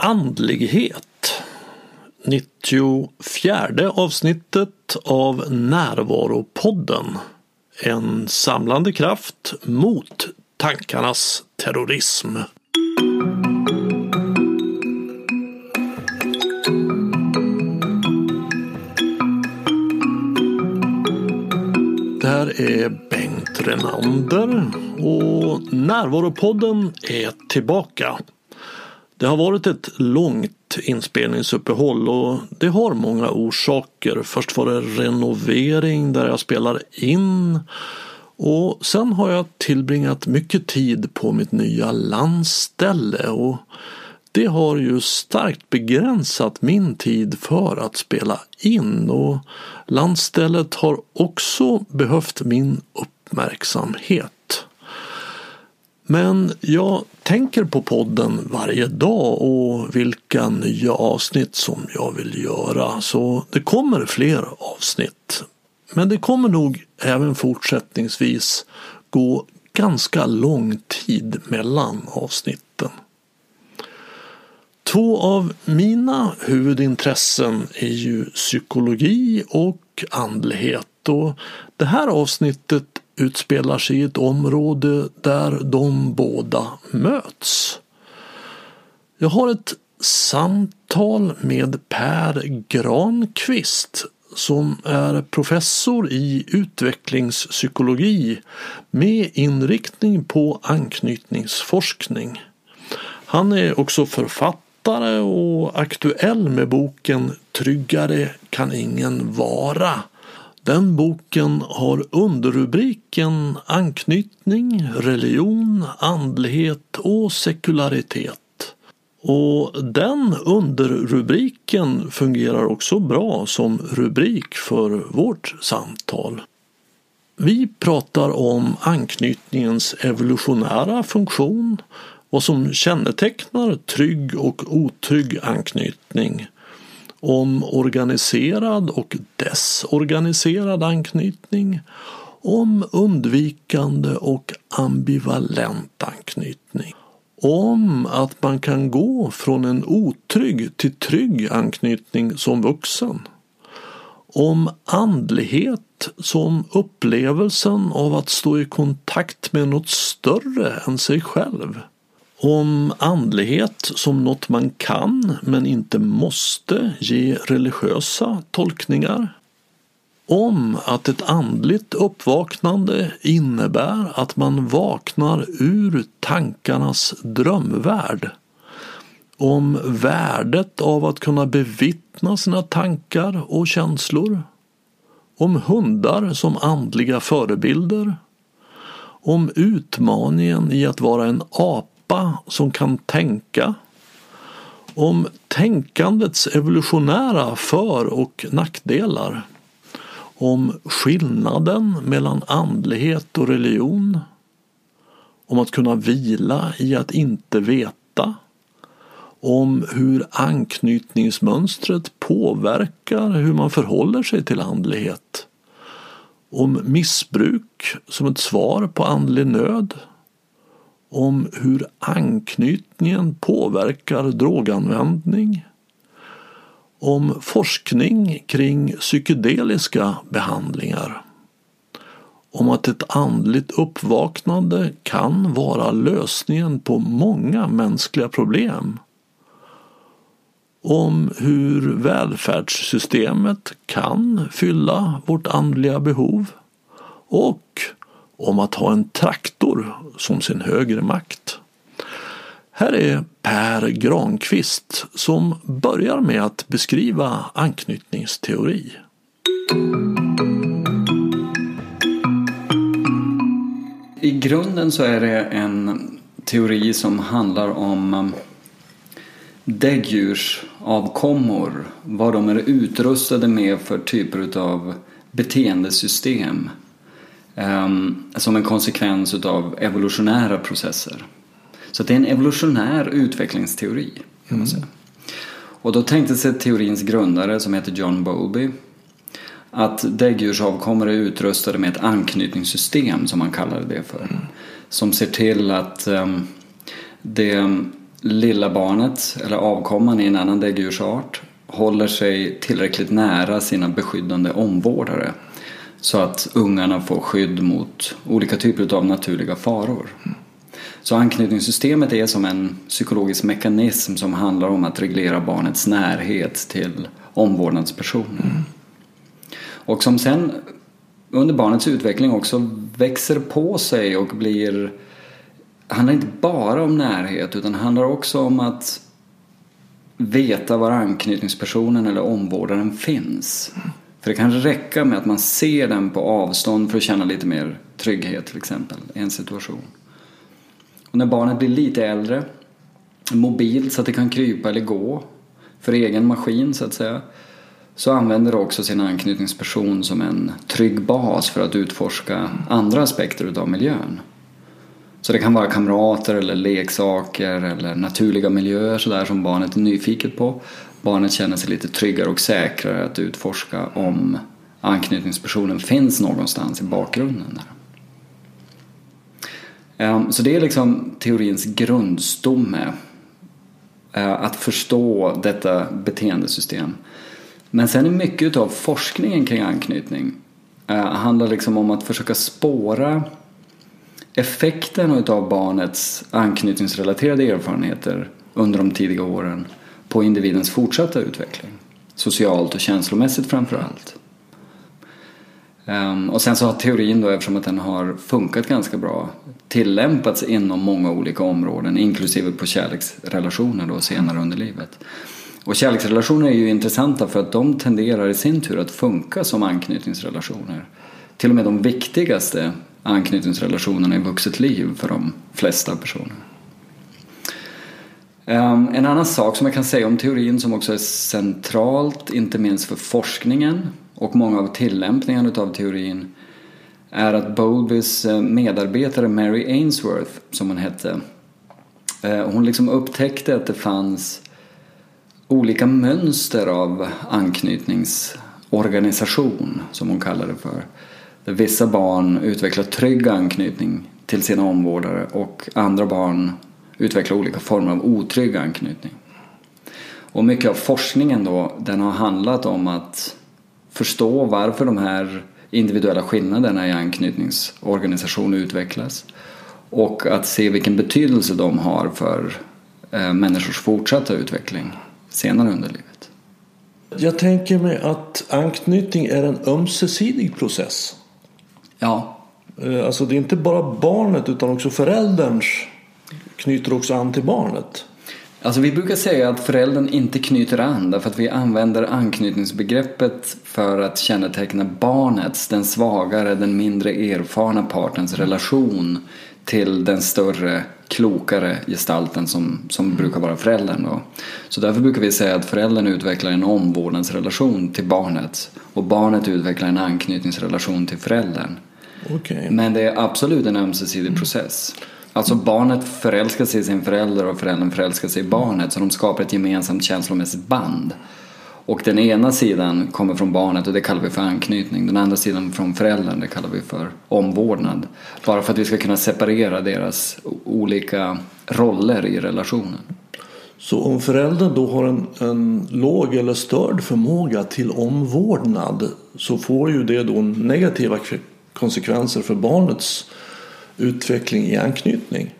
andlighet. 94 avsnittet av Närvaropodden. En samlande kraft mot tankarnas terrorism. Det här är Bengt Renander och Närvaropodden är tillbaka. Det har varit ett långt inspelningsuppehåll och det har många orsaker. Först var det renovering där jag spelar in och sen har jag tillbringat mycket tid på mitt nya landställe och det har ju starkt begränsat min tid för att spela in och landstället har också behövt min uppmärksamhet. Men jag tänker på podden varje dag och vilka nya avsnitt som jag vill göra så det kommer fler avsnitt. Men det kommer nog även fortsättningsvis gå ganska lång tid mellan avsnitten. Två av mina huvudintressen är ju psykologi och andlighet och det här avsnittet utspelar sig i ett område där de båda möts. Jag har ett samtal med Per Granqvist som är professor i utvecklingspsykologi med inriktning på anknytningsforskning. Han är också författare och aktuell med boken Tryggare kan ingen vara den boken har underrubriken Anknytning, religion, andlighet och sekularitet. Och den underrubriken fungerar också bra som rubrik för vårt samtal. Vi pratar om anknytningens evolutionära funktion, vad som kännetecknar trygg och otrygg anknytning om organiserad och desorganiserad anknytning, om undvikande och ambivalent anknytning, om att man kan gå från en otrygg till trygg anknytning som vuxen, om andlighet som upplevelsen av att stå i kontakt med något större än sig själv om andlighet som något man kan men inte måste ge religiösa tolkningar. Om att ett andligt uppvaknande innebär att man vaknar ur tankarnas drömvärld. Om värdet av att kunna bevittna sina tankar och känslor. Om hundar som andliga förebilder. Om utmaningen i att vara en apa apa som kan tänka, om tänkandets evolutionära för och nackdelar, om skillnaden mellan andlighet och religion, om att kunna vila i att inte veta, om hur anknytningsmönstret påverkar hur man förhåller sig till andlighet, om missbruk som ett svar på andlig nöd, om hur anknytningen påverkar droganvändning, om forskning kring psykedeliska behandlingar, om att ett andligt uppvaknande kan vara lösningen på många mänskliga problem, om hur välfärdssystemet kan fylla vårt andliga behov och om att ha en traktor som sin högre makt. Här är Per Granqvist som börjar med att beskriva anknytningsteori. I grunden så är det en teori som handlar om um, däggdjursavkommor, vad de är utrustade med för typer av beteendesystem som en konsekvens av evolutionära processer. Så det är en evolutionär utvecklingsteori. Kan man säga. Och då tänkte sig teorins grundare som heter John Bowlby att däggdjursavkommor är utrustade med ett anknytningssystem som man kallar det för. Mm. Som ser till att um, det lilla barnet eller avkomman i en annan däggdjursart håller sig tillräckligt nära sina beskyddande omvårdare så att ungarna får skydd mot olika typer av naturliga faror. Så anknytningssystemet är som en psykologisk mekanism som handlar om att reglera barnets närhet till omvårdnadspersoner. Mm. Och som sen under barnets utveckling också växer på sig och blir handlar inte bara om närhet utan handlar också om att veta var anknytningspersonen eller omvårdaren finns. För det kan räcka med att man ser den på avstånd för att känna lite mer trygghet till exempel i en situation. Och när barnet blir lite äldre, mobilt så att det kan krypa eller gå för egen maskin så att säga, så använder det också sin anknytningsperson som en trygg bas för att utforska andra aspekter utav miljön. Så det kan vara kamrater eller leksaker eller naturliga miljöer sådär som barnet är nyfiket på. Barnet känner sig lite tryggare och säkrare att utforska om anknytningspersonen finns någonstans i bakgrunden. Där. Ehm, så det är liksom teorins grundstomme. Eh, att förstå detta beteendesystem. Men sen är mycket av forskningen kring anknytning eh, handlar liksom om att försöka spåra effekten av barnets anknytningsrelaterade erfarenheter under de tidiga åren på individens fortsatta utveckling. Socialt och känslomässigt framför allt. Ehm, och sen så har teorin då, eftersom att den har funkat ganska bra, tillämpats inom många olika områden, inklusive på kärleksrelationer då senare under livet. Och kärleksrelationer är ju intressanta för att de tenderar i sin tur att funka som anknytningsrelationer. Till och med de viktigaste anknytningsrelationerna i vuxet liv för de flesta personer. Ehm, en annan sak som jag kan säga om teorin som också är centralt, inte minst för forskningen och många av tillämpningarna utav teorin är att Bowlbys eh, medarbetare Mary Ainsworth, som hon hette, eh, hon liksom upptäckte att det fanns olika mönster av anknytningsorganisation, som hon kallar det för. Där vissa barn utvecklar trygg anknytning till sina omvårdare och andra barn utvecklar olika former av otrygg anknytning. Och mycket av forskningen då, den har handlat om att förstå varför de här individuella skillnaderna i anknytningsorganisation utvecklas och att se vilken betydelse de har för eh, människors fortsatta utveckling senare under livet. Jag tänker mig att anknytning är en ömsesidig process. Ja. Eh, alltså det är inte bara barnet utan också förälderns knyter också an till barnet. Alltså vi brukar säga att föräldern inte knyter an därför att vi använder anknytningsbegreppet för att känneteckna barnets, den svagare, den mindre erfarna partens relation till den större, klokare gestalten som, som mm. brukar vara föräldern. Då. Så därför brukar vi säga att föräldern utvecklar en omvårdnadsrelation till barnet och barnet utvecklar en anknytningsrelation till föräldern. Okay. Men det är absolut en ömsesidig mm. process. Alltså barnet förälskar sig i sin förälder och föräldern förälskar sig i barnet så de skapar ett gemensamt känslomässigt band. Och den ena sidan kommer från barnet och det kallar vi för anknytning. Den andra sidan från föräldern, det kallar vi för omvårdnad. Bara för att vi ska kunna separera deras olika roller i relationen. Så om föräldern då har en, en låg eller störd förmåga till omvårdnad så får ju det då negativa konsekvenser för barnets utveckling i anknytning?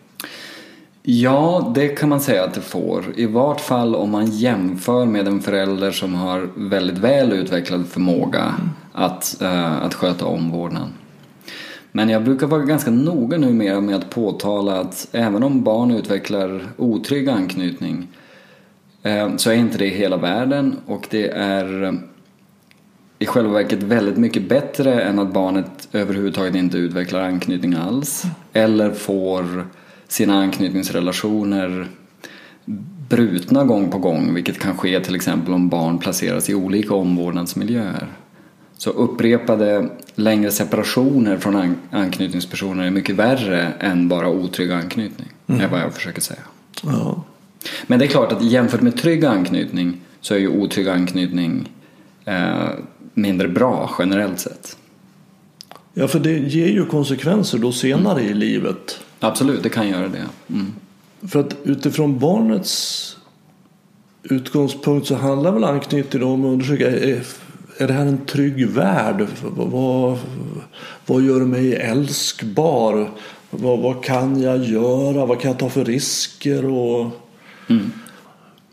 Ja, det kan man säga att det får. I vart fall om man jämför med en förälder som har väldigt väl utvecklad förmåga mm. att, uh, att sköta omvårdnad. Men jag brukar vara ganska noga numera med att påtala att även om barn utvecklar otrygg anknytning uh, så är inte det hela världen och det är i själva verket väldigt mycket bättre än att barnet överhuvudtaget inte utvecklar anknytning alls. Eller får sina anknytningsrelationer brutna gång på gång, vilket kan ske till exempel om barn placeras i olika omvårdnadsmiljöer. Så upprepade längre separationer från anknytningspersoner är mycket värre än bara otrygg anknytning, mm. är vad jag försöker säga. Ja. Men det är klart att jämfört med trygg anknytning så är ju otrygg anknytning eh, mindre bra generellt sett. Ja, för det ger ju konsekvenser då senare i livet. Absolut, det kan göra det. Mm. För att utifrån barnets utgångspunkt så handlar väl anknytning om att undersöka är, är det här en trygg värld? Vad, vad gör mig älskbar? Vad, vad kan jag göra? Vad kan jag ta för risker? Och Mm.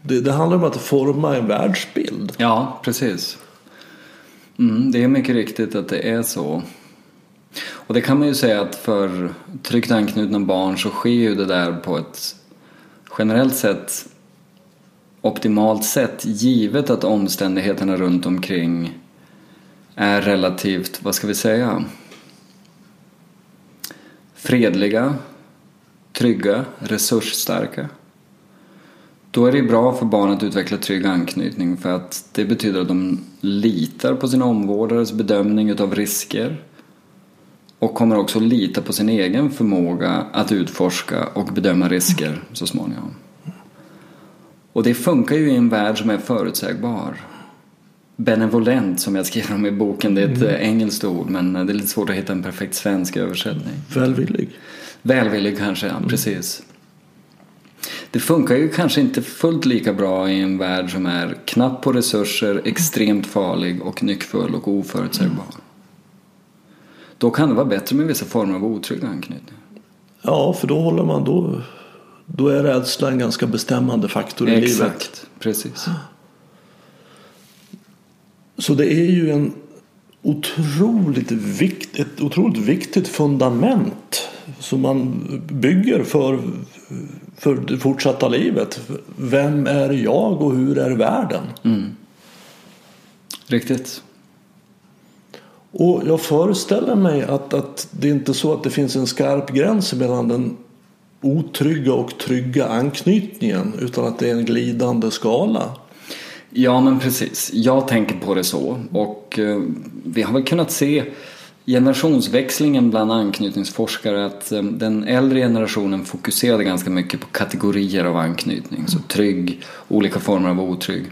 det, det handlar om att forma en världsbild. Ja, precis. Mm, det är mycket riktigt att det är så. Och det kan man ju säga att för tryggt anknutna barn så sker ju det där på ett generellt sett optimalt sätt givet att omständigheterna runt omkring är relativt, vad ska vi säga, fredliga, trygga, resursstarka. Då är det bra för barn att utveckla trygg anknytning för att det betyder att de litar på sin omvårdares bedömning utav risker och kommer också lita på sin egen förmåga att utforska och bedöma risker så småningom. Och det funkar ju i en värld som är förutsägbar. Benevolent som jag skriver om i boken, det är ett mm. engelskt ord men det är lite svårt att hitta en perfekt svensk översättning. Välvillig. Välvillig kanske, ja, mm. precis. Det funkar ju kanske inte fullt lika bra i en värld som är knapp på resurser, extremt farlig och nyckfull och oförutsägbar. Mm. Då kan det vara bättre med vissa former av otrygg anknytning. Ja, för då håller man då, då är rädslan en ganska bestämmande faktor i Exakt, livet. Exakt, precis. Så det är ju en otroligt vikt, ett otroligt viktigt fundament som man bygger för, för det fortsatta livet. Vem är jag och hur är världen? Mm. Riktigt. Och jag föreställer mig att, att det är inte så att det finns en skarp gräns mellan den otrygga och trygga anknytningen utan att det är en glidande skala. Ja men precis, jag tänker på det så och eh, vi har väl kunnat se generationsväxlingen bland anknytningsforskare att eh, den äldre generationen fokuserade ganska mycket på kategorier av anknytning, så trygg, olika former av otrygg.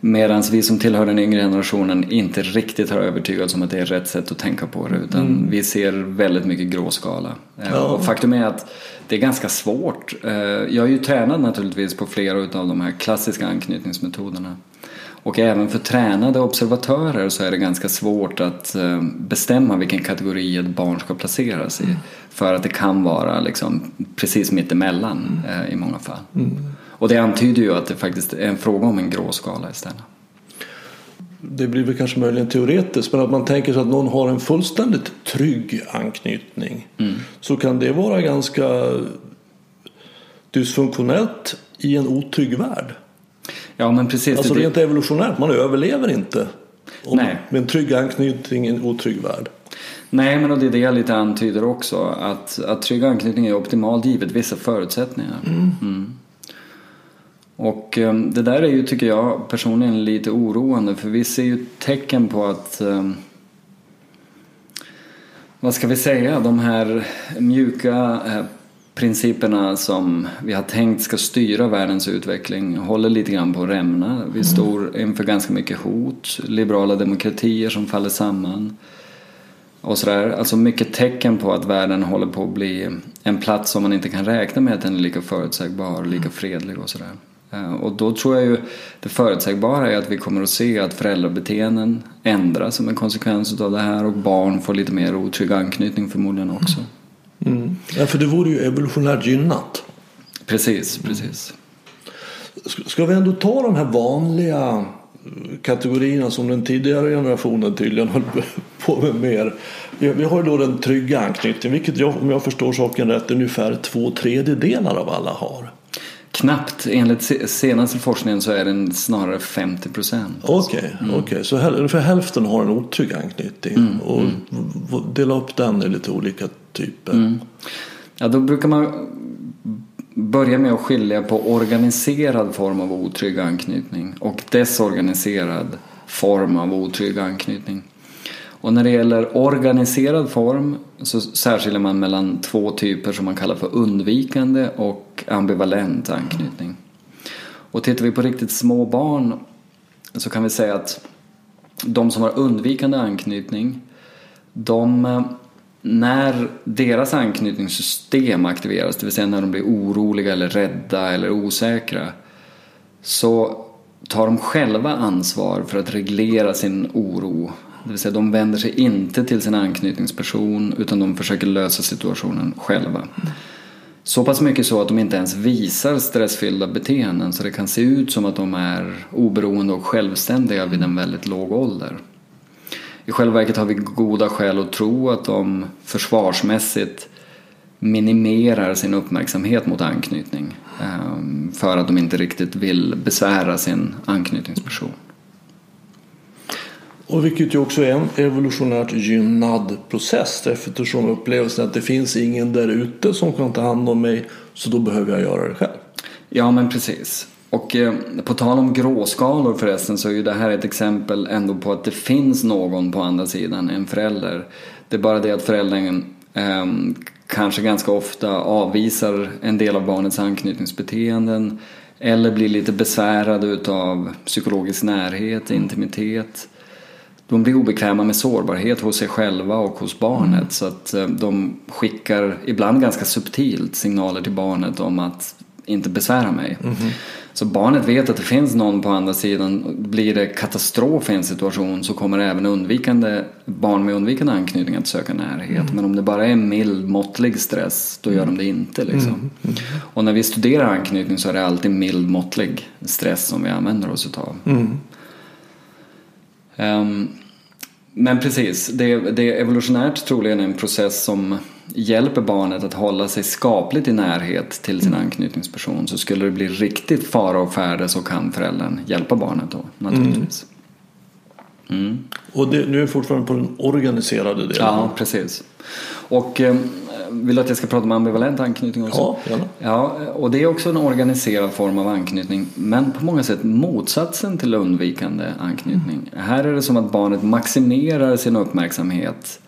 Medan vi som tillhör den yngre generationen inte riktigt har övertygats om att det är rätt sätt att tänka på det utan mm. vi ser väldigt mycket gråskala. Eh, ja. Och faktum är att det är ganska svårt. Eh, jag är ju tränad naturligtvis på flera av de här klassiska anknytningsmetoderna. Och även för tränade observatörer så är det ganska svårt att eh, bestämma vilken kategori ett barn ska placeras i. Mm. För att det kan vara liksom precis mittemellan mm. i många fall. Mm. Och det antyder ju att det faktiskt är en fråga om en gråskala istället. Det blir väl kanske möjligen teoretiskt men att man tänker sig att någon har en fullständigt trygg anknytning mm. så kan det vara ganska dysfunktionellt i en otrygg värld. Ja men precis. Alltså rent evolutionärt, man överlever inte om, Nej. med en trygg anknytning i en otrygg värld. Nej, men det är det jag lite antyder också. Att, att trygg anknytning är optimalt givet vissa förutsättningar. Mm. Mm. Och ehm, det där är ju, tycker jag personligen, lite oroande för vi ser ju tecken på att ehm, vad ska vi säga, de här mjuka eh, principerna som vi har tänkt ska styra världens utveckling håller lite grann på att rämna. Vi mm. står inför ganska mycket hot, liberala demokratier som faller samman och sådär. Alltså mycket tecken på att världen håller på att bli en plats som man inte kan räkna med att den är lika förutsägbar, lika mm. fredlig och sådär. Eh, och då tror jag ju det förutsägbara är att vi kommer att se att föräldrabeteenden ändras som en konsekvens av det här och barn får lite mer otrygg anknytning förmodligen också. Mm. Ja, för det vore ju evolutionärt gynnat. Precis, precis. Ska vi ändå ta de här vanliga kategorierna som den tidigare generationen tydligen höll på med mer. Vi har ju då den trygga anknytningen, vilket jag, om jag förstår saken rätt ungefär två tredjedelar av alla har. Knappt. Enligt senaste forskningen så är den snarare 50 procent. Okej, okay, mm. okay. så ungefär hälften har en otrygg anknytning. Mm, och mm. dela upp den i lite olika typer. Mm. Ja, då brukar man börja med att skilja på organiserad form av otrygg anknytning och desorganiserad form av otrygg anknytning. Och när det gäller organiserad form så särskiljer man mellan två typer som man kallar för undvikande och ambivalent anknytning. Och tittar vi på riktigt små barn så kan vi säga att de som har undvikande anknytning de eh, när deras anknytningssystem aktiveras, det vill säga när de blir oroliga eller rädda eller osäkra, så tar de själva ansvar för att reglera sin oro. Det vill säga de vänder sig inte till sin anknytningsperson utan de försöker lösa situationen själva. Så pass mycket så att de inte ens visar stressfyllda beteenden så det kan se ut som att de är oberoende och självständiga vid en väldigt låg ålder. I själva verket har vi goda skäl att tro att de försvarsmässigt minimerar sin uppmärksamhet mot anknytning ehm, för att de inte riktigt vill besvära sin anknytningsperson. Och vilket ju också är en evolutionärt gynnad process eftersom upplevelsen att det finns ingen där ute som kan ta hand om mig så då behöver jag göra det själv. Ja men precis. Och eh, på tal om gråskalor förresten så är ju det här ett exempel ändå på att det finns någon på andra sidan, en förälder. Det är bara det att föräldern eh, kanske ganska ofta avvisar en del av barnets anknytningsbeteenden eller blir lite besvärade utav psykologisk närhet, intimitet. De blir obekväma med sårbarhet hos sig själva och hos barnet mm. så att eh, de skickar ibland ganska subtilt signaler till barnet om att inte besvära mig. Mm. Så barnet vet att det finns någon på andra sidan. Blir det katastrof i en situation så kommer även undvikande, barn med undvikande anknytning att söka närhet. Mm. Men om det bara är mild, måttlig stress, då gör de det inte. Liksom. Mm. Mm. Och när vi studerar anknytning så är det alltid mild, måttlig stress som vi använder oss utav. Um, men precis, det, det är evolutionärt troligen en process som hjälper barnet att hålla sig skapligt i närhet till sin mm. anknytningsperson så skulle det bli riktigt fara och färde så kan föräldern hjälpa barnet då naturligtvis. Mm. Mm. Och det, nu är fortfarande på den organiserade delen? Ja, precis. Och eh, vill du att jag ska prata om ambivalent anknytning också? Ja, gärna. Ja, och det är också en organiserad form av anknytning men på många sätt motsatsen till undvikande anknytning. Mm. Här är det som att barnet maximerar sin uppmärksamhet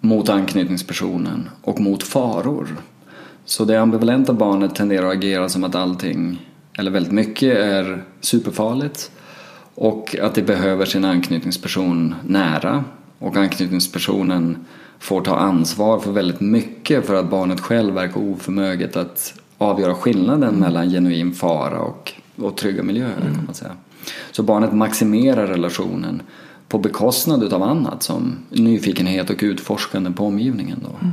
mot anknytningspersonen och mot faror. Så det ambivalenta barnet tenderar att agera som att allting, eller väldigt mycket, är superfarligt och att det behöver sin anknytningsperson nära och anknytningspersonen får ta ansvar för väldigt mycket för att barnet själv verkar oförmöget att avgöra skillnaden mellan genuin fara och, och trygga miljöer. Mm. Kan man säga. Så barnet maximerar relationen på bekostnad av annat som nyfikenhet och utforskande på omgivningen. Då.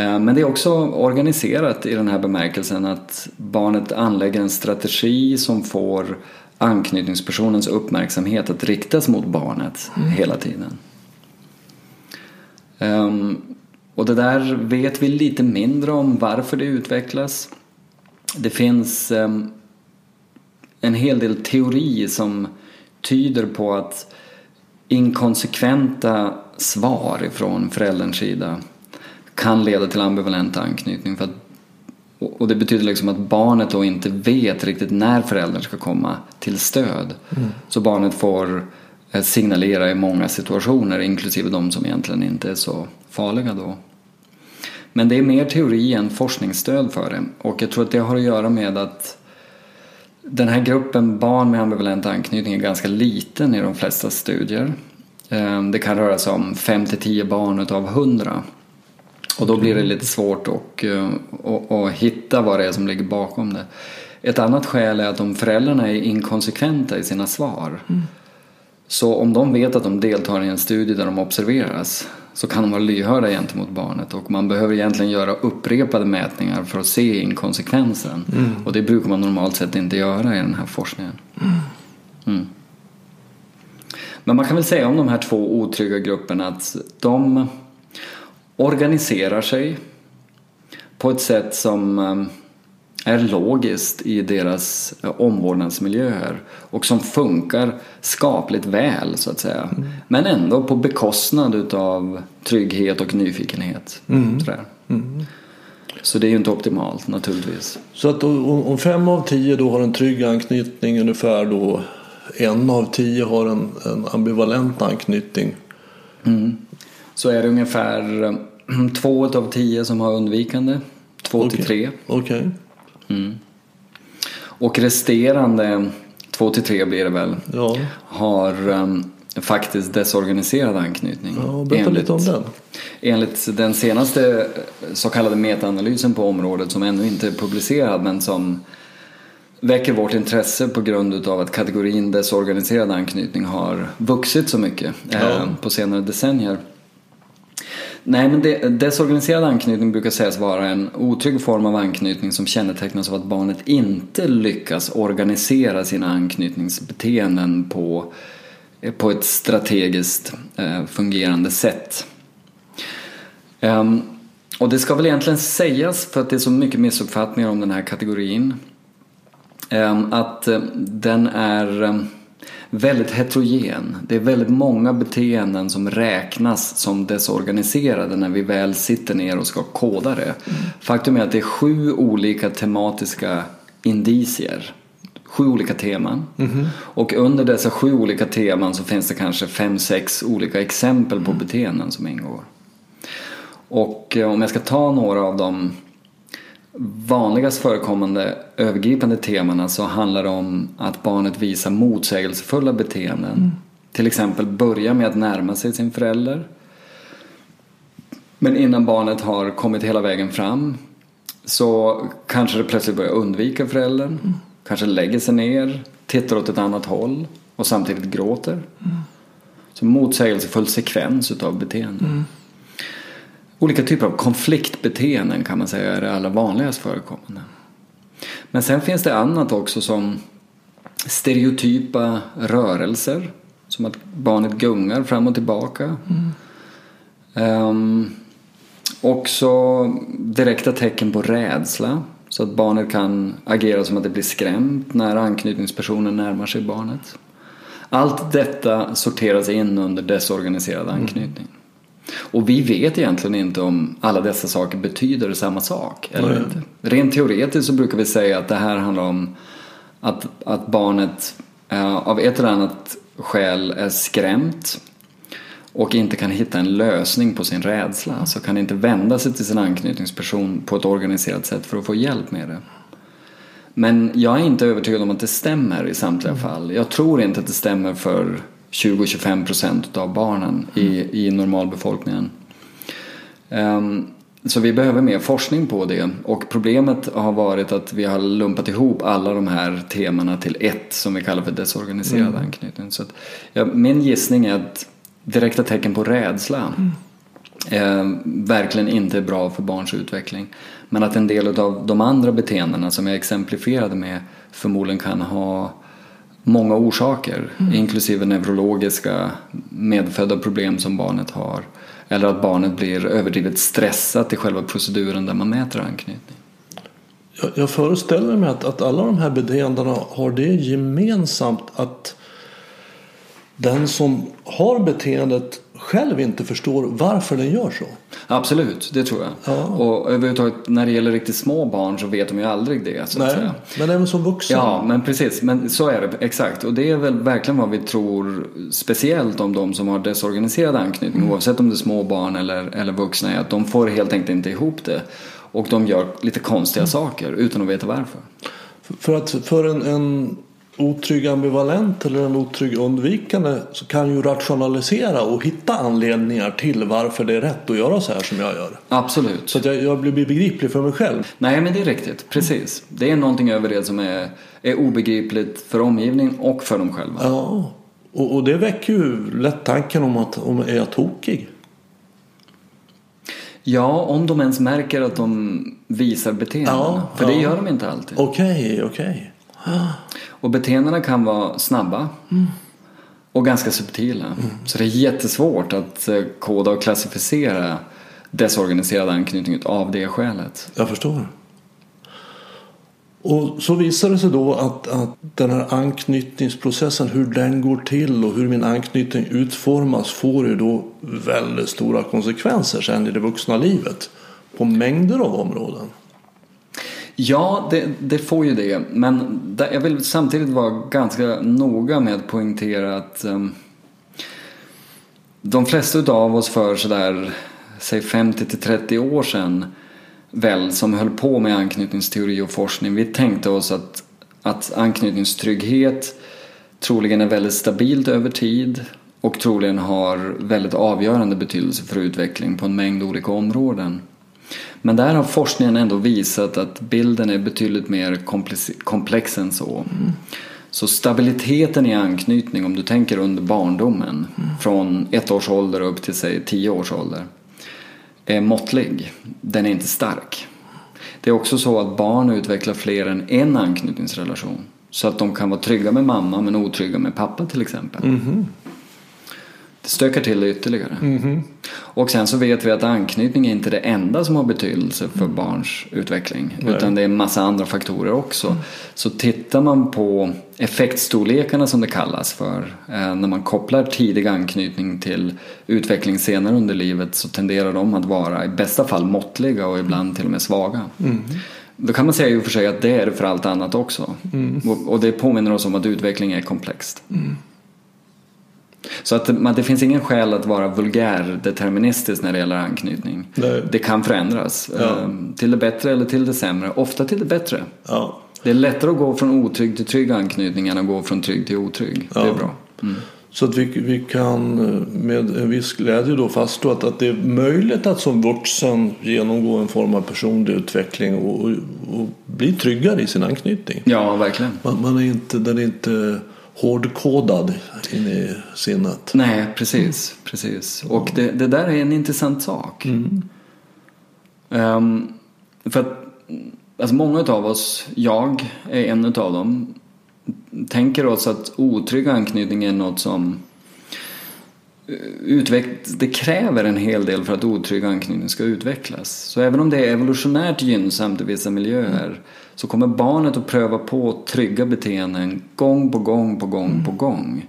Mm. Men det är också organiserat i den här bemärkelsen att barnet anlägger en strategi som får anknytningspersonens uppmärksamhet att riktas mot barnet mm. hela tiden. Um, och det där vet vi lite mindre om varför det utvecklas. Det finns um, en hel del teori som tyder på att inkonsekventa svar från förälderns sida kan leda till ambivalent anknytning. För att, och det betyder liksom att barnet då inte vet riktigt när föräldern ska komma till stöd. Mm. Så barnet får eh, signalera i många situationer, inklusive de som egentligen inte är så farliga då. Men det är mer teori än forskningsstöd för det. Och jag tror att det har att göra med att den här gruppen barn med ambivalent anknytning är ganska liten i de flesta studier. Ehm, det kan röra sig om 5-10 barn utav 100. Och då blir det lite svårt att, eh, att, att hitta vad det är som ligger bakom det. Ett annat skäl är att om föräldrarna är inkonsekventa i sina svar mm. Så om de vet att de deltar i en studie där de observeras så kan de vara lyhörda gentemot barnet och man behöver egentligen göra upprepade mätningar för att se inkonsekvensen. Mm. Och det brukar man normalt sett inte göra i den här forskningen. Mm. mm. Men man kan väl säga om de här två otrygga grupperna att de organiserar sig på ett sätt som eh, är logiskt i deras eh, omvårdnadsmiljöer och som funkar skapligt väl så att säga. Mm. Men ändå på bekostnad utav trygghet och nyfikenhet. Mm. Mm. Så det är ju inte optimalt naturligtvis. Så att om fem av tio då har en trygg anknytning ungefär då en av tio har en, en ambivalent anknytning. Mm. Så är det ungefär eh, två av tio som har undvikande. Två okay. till tre. Okay. Mm. Och resterande, två till tre blir det väl, ja. har um, faktiskt desorganiserad anknytning. Ja, berätta lite om den. Enligt den senaste så kallade metaanalysen på området som ännu inte är publicerad men som väcker vårt intresse på grund av att kategorin desorganiserad anknytning har vuxit så mycket ja. eh, på senare decennier. Nej, men det, desorganiserad anknytning brukar sägas vara en otrygg form av anknytning som kännetecknas av att barnet inte lyckas organisera sina anknytningsbeteenden på, på ett strategiskt eh, fungerande sätt. Um, och det ska väl egentligen sägas, för att det är så mycket missuppfattningar om den här kategorin, um, att um, den är ehm, väldigt heterogen. Det är väldigt många beteenden som räknas som desorganiserade när vi väl sitter ner och ska koda det. Mm. Faktum är att det är sju olika tematiska indicier. Sju olika teman. Mm. Och under dessa sju olika teman så finns det kanske fem, sex olika exempel på mm. beteenden som ingår. Och eh, om jag ska ta några av dem vanligast förekommande övergripande temana så handlar det om att barnet visar motsägelsefulla beteenden. Mm. Till exempel börja med att närma sig sin förälder. Men innan barnet har kommit hela vägen fram så kanske det plötsligt börjar undvika föräldern. Mm. Kanske lägger sig ner, tittar åt ett annat håll och samtidigt gråter. Mm. Så motsägelsefull sekvens utav beteenden. Mm. Olika typer av konfliktbeteenden kan man säga är det allra vanligast förekommande. Men sen finns det annat också som stereotypa rörelser. Som att barnet gungar fram och tillbaka. Mm. Um, också direkta tecken på rädsla. Så att barnet kan agera som att det blir skrämt när anknytningspersonen närmar sig barnet. Allt detta sorteras in under desorganiserad anknytning. Mm. Och vi vet egentligen inte om alla dessa saker betyder samma sak. Eller inte. Rent teoretiskt så brukar vi säga att det här handlar om att, att barnet eh, av ett eller annat skäl är skrämt och inte kan hitta en lösning på sin rädsla. Alltså kan inte vända sig till sin anknytningsperson på ett organiserat sätt för att få hjälp med det. Men jag är inte övertygad om att det stämmer i samtliga mm. fall. Jag tror inte att det stämmer för 20-25 procent av barnen i, i normalbefolkningen. Um, så vi behöver mer forskning på det och problemet har varit att vi har lumpat ihop alla de här temana till ett som vi kallar för desorganiserad mm. anknytning. Så att, ja, min gissning är att direkta tecken på rädsla mm. eh, verkligen inte är bra för barns utveckling. Men att en del av de andra beteendena som jag exemplifierade med förmodligen kan ha många orsaker, mm. inklusive neurologiska medfödda problem som barnet har. Eller att barnet blir överdrivet stressat i själva proceduren där man mäter anknytning. Jag, jag föreställer mig att, att alla de här beteendena har det gemensamt att den som har beteendet själv inte förstår varför den gör så. Absolut, det tror jag. Ja. Och överhuvudtaget när det gäller riktigt små barn så vet de ju aldrig det. Så Nej, att säga. men även som vuxen. Ja, men precis. Men så är det exakt. Och det är väl verkligen vad vi tror speciellt om de som har desorganiserad anknytning mm. oavsett om det är små barn eller, eller vuxna är att de får helt enkelt inte ihop det. Och de gör lite konstiga mm. saker utan att veta varför. För att för en, en otrygg ambivalent eller en otrygg undvikande så kan ju rationalisera och hitta anledningar till varför det är rätt att göra så här som jag gör. Absolut. Så att jag, jag blir begriplig för mig själv. Nej men det är riktigt, precis. Det är någonting över det som är, är obegripligt för omgivningen och för dem själva. Ja, och, och det väcker ju lätt tanken om att om är jag tokig? Ja, om de ens märker att de visar beteenden. Ja, för ja. det gör de inte alltid. Okej, okay, okej. Okay. Och beteendena kan vara snabba mm. och ganska subtila. Mm. Så det är jättesvårt att eh, koda och klassificera desorganiserad anknytning av det skälet. Jag förstår. Och så visar det sig då att, att den här anknytningsprocessen, hur den går till och hur min anknytning utformas får ju då väldigt stora konsekvenser sen i det vuxna livet på mängder av områden. Ja, det, det, får ju det. Men jag vill samtidigt vara ganska noga med att poängtera att um, de flesta av oss för sådär, säg 50 till 30 år sedan väl, som höll på med anknytningsteori och forskning, vi tänkte oss att, att anknytningstrygghet troligen är väldigt stabilt över tid och troligen har väldigt avgörande betydelse för utveckling på en mängd olika områden. Men där har forskningen ändå visat att bilden är betydligt mer komplex än så. Mm. Så stabiliteten i anknytning, om du tänker under barndomen, mm. från ett års ålder upp till säg tio års ålder, är måttlig. Den är inte stark. Det är också så att barn utvecklar fler än en anknytningsrelation. Så att de kan vara trygga med mamma men otrygga med pappa till exempel. Mm. Stökar till det ytterligare. Mm. Och sen så vet vi att anknytning är inte det enda som har betydelse för barns utveckling. Nej. Utan det är en massa andra faktorer också. Mm. Så tittar man på effektstorlekarna som det kallas för. Eh, när man kopplar tidig anknytning till utveckling senare under livet så tenderar de att vara i bästa fall måttliga och ibland till och med svaga. Mm. Då kan man säga och för sig att det är det för allt annat också. Mm. Och det påminner oss om att utveckling är komplext. Så att det finns ingen skäl att vara vulgärdeterministisk när det gäller anknytning. Nej. Det kan förändras. Ja. Ehm, till det bättre eller till det sämre. Ofta till det bättre. Ja. Det är lättare att gå från otrygg till trygg anknytning än att gå från trygg till otrygg. Ja. Det är bra. Mm. Så att vi, vi kan eh, med en viss glädje då fastslå att, att det är möjligt att som vuxen genomgå en form av personlig utveckling och, och, och bli tryggare i sin anknytning. Ja, verkligen. Man, man är inte, den är inte hårdkodad in i sinnet. Nej, precis. precis. Och det, det där är en intressant sak. Mm. Um, för att alltså många av oss, jag är en av dem, tänker oss att otrygg anknytning är något som eh, utveck det kräver en hel del för att otrygg anknytning ska utvecklas. Så även om det är evolutionärt gynnsamt i vissa miljöer så kommer barnet att pröva på trygga beteenden gång på gång på gång mm. på gång.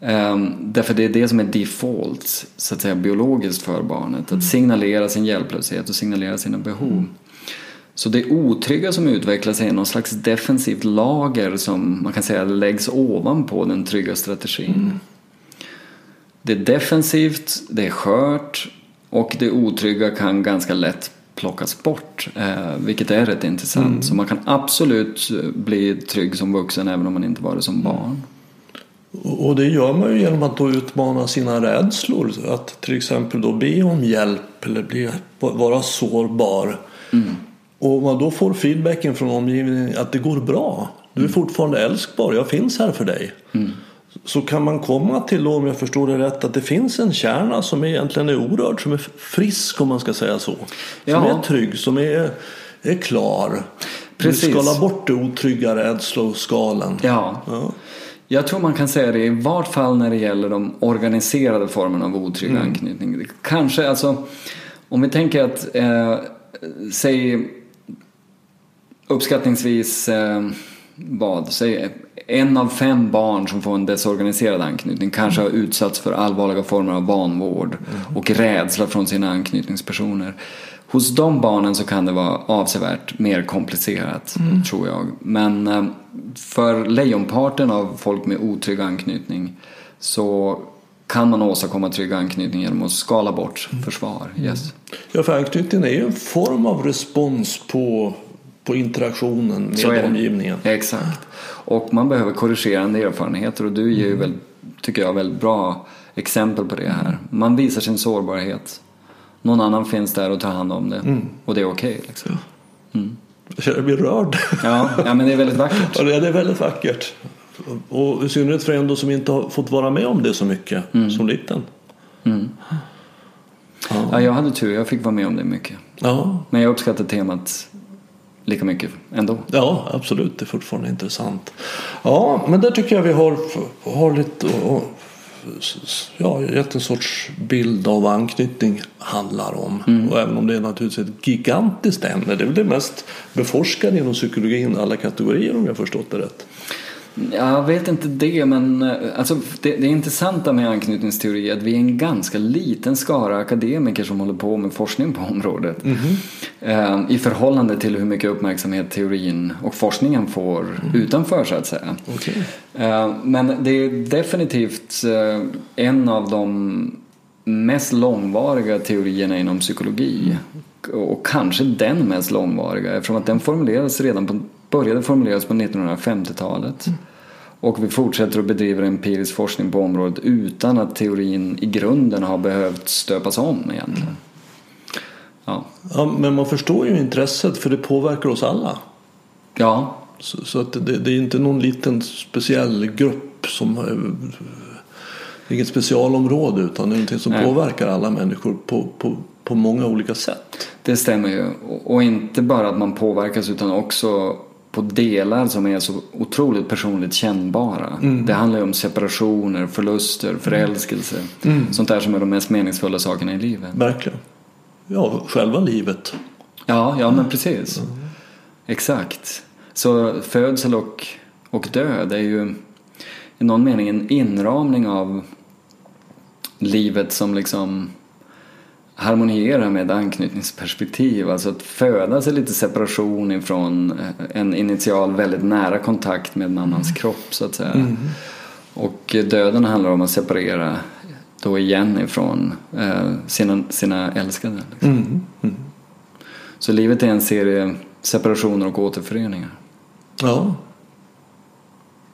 Um, därför det är det som är default, så att säga biologiskt för barnet. Att signalera sin hjälplöshet och signalera sina behov. Mm. Så det otrygga som utvecklas är någon slags defensivt lager som man kan säga läggs ovanpå den trygga strategin. Mm. Det är defensivt, det är skört och det otrygga kan ganska lätt plockas bort. Eh, vilket är rätt intressant. Mm. Så man kan absolut bli trygg som vuxen även om man inte var det som barn. Och det gör man ju genom att då utmana sina rädslor. Att till exempel då be om hjälp eller bli, vara sårbar. Mm. Och man då får feedbacken från omgivningen att det går bra. Du är mm. fortfarande älskbar, jag finns här för dig. Mm. Så kan man komma till, om jag förstår det rätt, att det finns en kärna som egentligen är orörd, som är frisk om man ska säga så. Som ja. är trygg, som är, är klar. Precis. Du skalar bort det otrygga rädsloskalen. Ja. ja. Jag tror man kan säga det i vart fall när det gäller de organiserade formerna av otrygg mm. anknytning. Kanske alltså, om vi tänker att, eh, säg uppskattningsvis eh, vad, säg en av fem barn som får en desorganiserad anknytning kanske har utsatts för allvarliga former av vanvård mm. och rädsla från sina anknytningspersoner. Hos de barnen så kan det vara avsevärt mer komplicerat, mm. tror jag. Men eh, för lejonparten av folk med otrygg anknytning så kan man åstadkomma trygg anknytning genom att skala bort mm. försvar. Yes. Ja, för anknytning är ju en form av respons på, på interaktionen med omgivningen. Exakt. Och man behöver korrigerande erfarenheter och du ger ju, mm. väl, tycker jag, väldigt bra exempel på det här. Man visar sin sårbarhet. Någon annan finns där och tar hand om det. Mm. Och det är okej. Okay, liksom. mm. Jag känner mig rörd. Ja, ja, men det är väldigt vackert. Ja, det är väldigt vackert. Och i synnerhet för en som inte har fått vara med om det så mycket mm. som liten. Mm. Ja. ja. jag hade tur. Jag fick vara med om det mycket. Ja. Men jag uppskattar temat lika mycket ändå. Ja, absolut. Det är fortfarande intressant. Ja, men där tycker jag vi har, har lite ja, gett en sorts bild av vad anknytning handlar om. Mm. Och även om det är naturligtvis ett gigantiskt ämne. Det är väl det mest beforskade inom psykologin alla kategorier om jag förstått det rätt. Jag vet inte det, men eh, alltså, det, det intressanta med anknytningsteori är att vi är en ganska liten skara akademiker som håller på med forskning på området. Mm -hmm. I förhållande till hur mycket uppmärksamhet teorin och forskningen får mm. utanför så att säga. Okay. Eh, men det är definitivt en av de mest långvariga teorierna inom psykologi. Och kanske den mest långvariga eftersom att den formulerades redan på, började formuleras på 1950-talet. Mm. Och vi fortsätter att bedriva empirisk forskning på området utan att teorin i grunden har behövt stöpas om egentligen. Ja, Ja, men man förstår ju intresset för det påverkar oss alla. ja Så, så att det, det är inte någon liten speciell grupp som eh, det är inget specialområde utan det är någonting som Nej. påverkar alla människor på, på, på många olika sätt. det stämmer ju. Och- Och inte bara att man påverkas utan också på delar som är så otroligt personligt kännbara. Det handlar ju om separationer, förluster, förälskelse. Sånt där som är de mest meningsfulla sakerna i livet. Verkligen. Ja, själva livet. Ja, ja men precis. Exakt. Så födsel och, och död är ju i någon mening en inramning av livet som liksom harmonierar med anknytningsperspektiv. Alltså att födas är lite separation ifrån eh, en initial väldigt nära kontakt med mammans kropp så att säga. Och döden handlar om att separera då igen ifrån eh, sina, sina älskade. Liksom. Så livet är en serie separationer och återföreningar. Ja,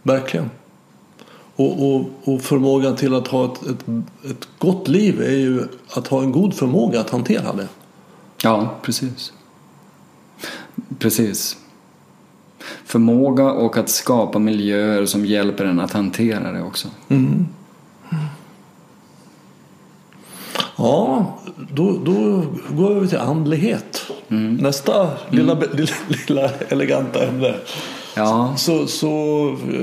verkligen. Och, och, och förmågan till att ha ett, ett, ett gott liv är ju att ha en god förmåga att hantera det. Ja, precis. Precis. Förmåga och att skapa miljöer som hjälper en att hantera det också. Ja, då, då går vi över till andlighet. Nästa lilla, lilla, lilla eleganta ämne. Ja, Så, så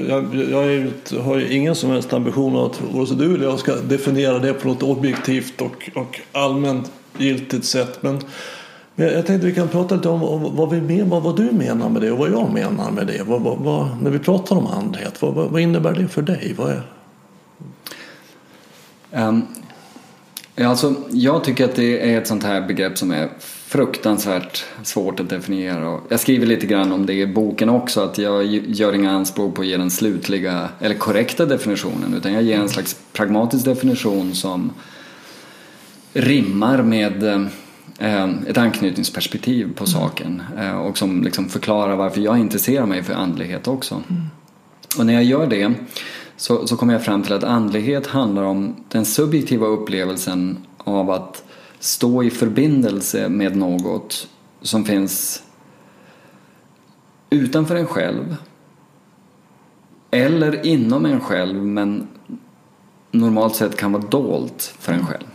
jag, jag har ju ingen som helst ambition att vare sig du eller jag ska definiera det på något objektivt och, och allmänt giltigt sätt. Men, men jag tänkte vi kan prata lite om, om vad, vi men, vad, vad du menar med det och vad jag menar med det. Vad, vad, vad, när vi pratar om andlighet, vad, innebär det för dig? Vad är, ja, alltså, jag tycker att det är ett sånt här begrepp som är fruktansvärt svårt att definiera. Jag skriver lite grann om det i boken också, att jag gör inga anspråk på att ge den slutliga eller korrekta definitionen, utan jag ger en slags pragmatisk definition som rimmar med eh, ett anknytningsperspektiv på saken eh, och som liksom förklarar varför jag intresserar mig för andlighet också. Och när jag gör det så, så kommer jag fram till att andlighet handlar om den subjektiva upplevelsen av att stå i förbindelse med något som finns utanför en själv eller inom en själv men normalt sett kan vara dolt för en själv.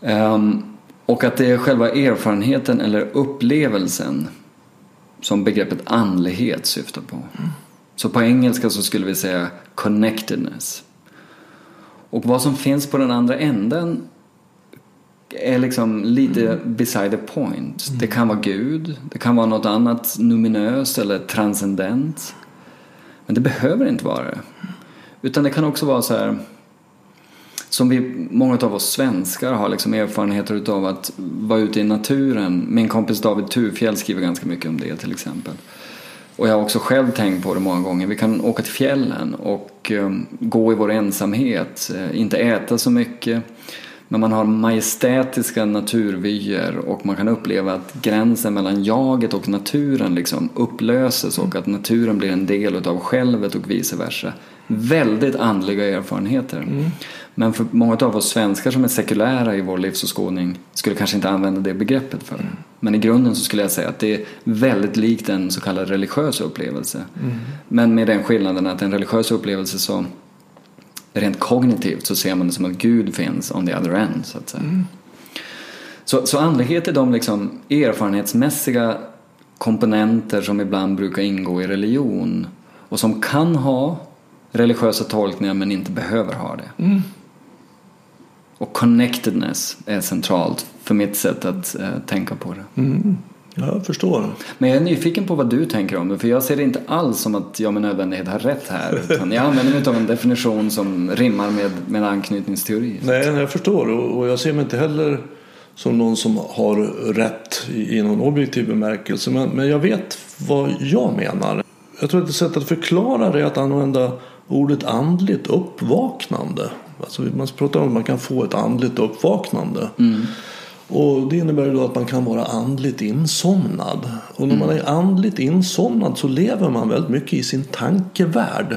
Ehm, och att det är själva erfarenheten eller upplevelsen som begreppet andlighet syftar på. Så på engelska så skulle vi säga connectedness. Och vad som finns på den andra änden är liksom lite beside the point. Det kan vara Gud, det kan vara något annat numinöst eller transcendent. Men det behöver inte vara det. Utan det kan också vara så här som vi, många av oss svenskar har liksom erfarenheter utav att vara ute i naturen. Min kompis David Turfjell skriver ganska mycket om det till exempel. Och jag har också själv tänkt på det många gånger. Vi kan åka till fjällen och eh, gå i vår ensamhet, eh, inte äta så mycket. Men man har majestätiska naturvyer och man kan uppleva att gränsen mellan jaget och naturen liksom upplöses och att naturen blir en del utav självet och vice versa. Väldigt andliga erfarenheter. Men för många av oss svenskar som är sekulära i vår livsåskådning skulle kanske inte använda det begreppet för. Men i grunden så skulle jag säga att det är väldigt likt en så kallad religiös upplevelse. Men med den skillnaden att en religiös upplevelse så rent kognitivt så ser man det som att Gud finns on the other end så att säga. Så, så andlighet är de liksom erfarenhetsmässiga komponenter som ibland brukar ingå i religion och som kan ha religiösa tolkningar men inte behöver ha det. Och connectedness är centralt för mitt sätt att eh, tänka på det. Ja, jag förstår. Men jag är nyfiken på vad du tänker om det för jag ser det inte alls som att jag med nödvändighet har rätt här. Utan jag använder mig av en definition som rimmar med, med anknytningsteori. Nej, jag förstår och jag ser mig inte heller som någon som har rätt i, i någon objektiv bemärkelse. Men, men jag vet vad jag menar. Jag tror att ett sätt att förklara det är att använda ordet andligt uppvaknande. Alltså man pratar om att man kan få ett andligt uppvaknande. Och det innebär då att man kan vara andligt insomnad. Och när man är andligt insomnad så lever man väldigt mycket i sin tankevärld.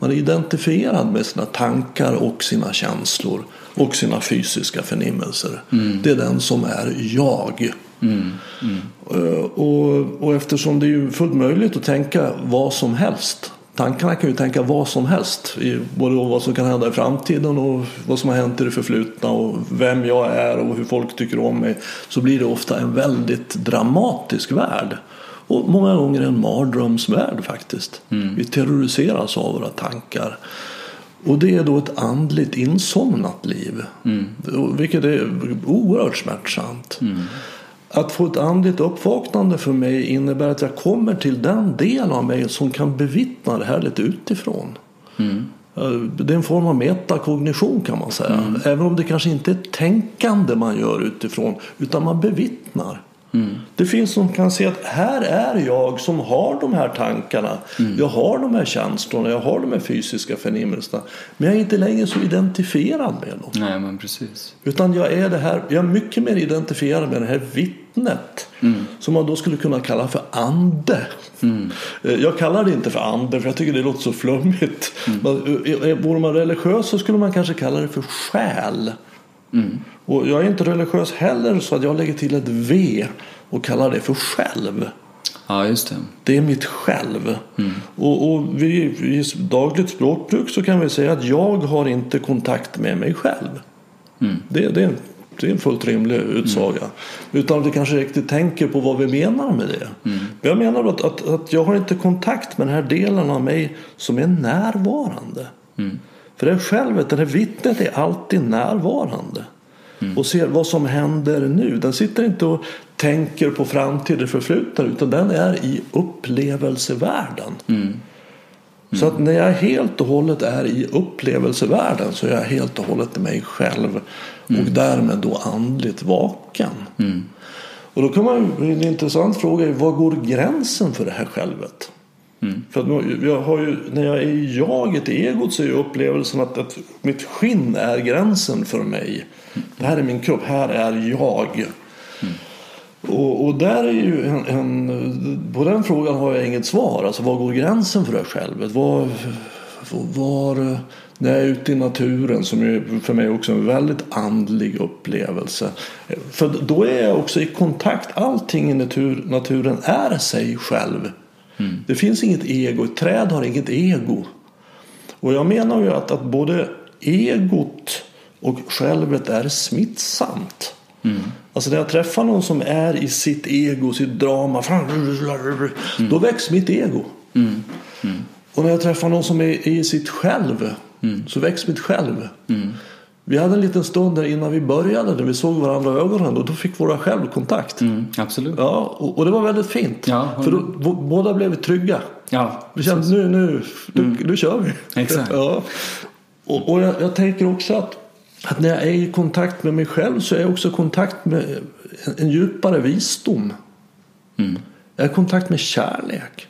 Man är identifierad med sina tankar och sina känslor och sina fysiska förnimmelser. Det är den som är jag. Eh, Och, och eftersom det är fullt möjligt att tänka vad som helst. Tankarna kan ju tänka vad som helst. Både om vad som kan hända i framtiden och vad som har hänt i det förflutna och vem jag är och hur folk tycker om mig. Så blir det ofta en väldigt dramatisk värld. Och många gånger en mardrömsvärld faktiskt. Vi terroriseras av våra tankar. Och det är då ett andligt insomnat liv. Och Vilket är oerhört smärtsamt. Att få ett andligt uppvaknande för mig innebär att jag kommer till den del av mig som kan bevittna det här lite utifrån. Eh, Det är en form av metakognition kan man säga. Även om det kanske inte är tänkande man gör utifrån utan man bevittnar. Det finns som kan se att här är jag som har de här tankarna. Jag har de här känslorna, jag har de här fysiska förnimmelserna. Men jag är inte längre så identifierad med dem. Nej, men precis. Utan jag är det här, jag är mycket mer identifierad med det här vittnet. Som man då skulle kunna kalla för ande. Eh, Jag kallar det inte för ande för jag tycker det låter så flummigt. Man, eh, Vore man religiös så skulle man kanske kalla det för själ. Och jag är inte religiös heller så att jag lägger till ett V och kallar det för själv. Ja, just det. Det är mitt själv. Och, och vi, i dagligt språkbruk så kan vi säga att jag har inte kontakt med mig själv. Det, det, är en, det är en fullt rimlig utsaga. Utan att vi kanske riktigt tänker på vad vi menar med det. Men Jag menar att, att, att jag har inte kontakt med den här delen av mig som är närvarande. För det här självet, det här vittnet är alltid närvarande. Och ser vad som händer nu. Den sitter inte och tänker på framtid och förflutna utan den är i upplevelsevärlden. Så att när jag helt och hållet är i upplevelsevärlden så är jag helt och hållet mig själv och därmed då andligt vaken. Och då kan man, en intressant fråga är var går gränsen för det här självet? För att nu- jag ju, när jag är i jaget, i egot, så är upplevelsen att, att mitt skinn är gränsen för mig. Det här är min kropp, här är jag. Och, och där är ju en, en, på den frågan har jag inget svar. Alltså var går gränsen för det här självet? Var, var, när jag är ute i naturen som är för mig också en väldigt andlig upplevelse. För då är jag också i kontakt. Allting i natur, naturen är sig själv. Det finns inget ego. Ett träd har inget ego. Och jag menar ju att, att både egot och självet är smittsamt. Alltså när jag träffar någon som är i sitt ego, sitt drama. Då väcks mitt ego. Och när jag träffar någon som är i sitt själv. Så väcks mitt själv. Vi hade en liten stund där innan vi började. När vi såg varandra i ögonen. Och då fick våra självkontakt. Mm, absolut. Ja, och, och det var väldigt fint. Ja, För då, båda blev trygga. Ja, Vi kände nu, nu, nu, nu kör vi. Exakt. Ja. Och, och jag, jag tänker också att, att när jag är i kontakt med mig själv så är jag också i kontakt med en, en djupare visdom. Jag är i kontakt med kärlek.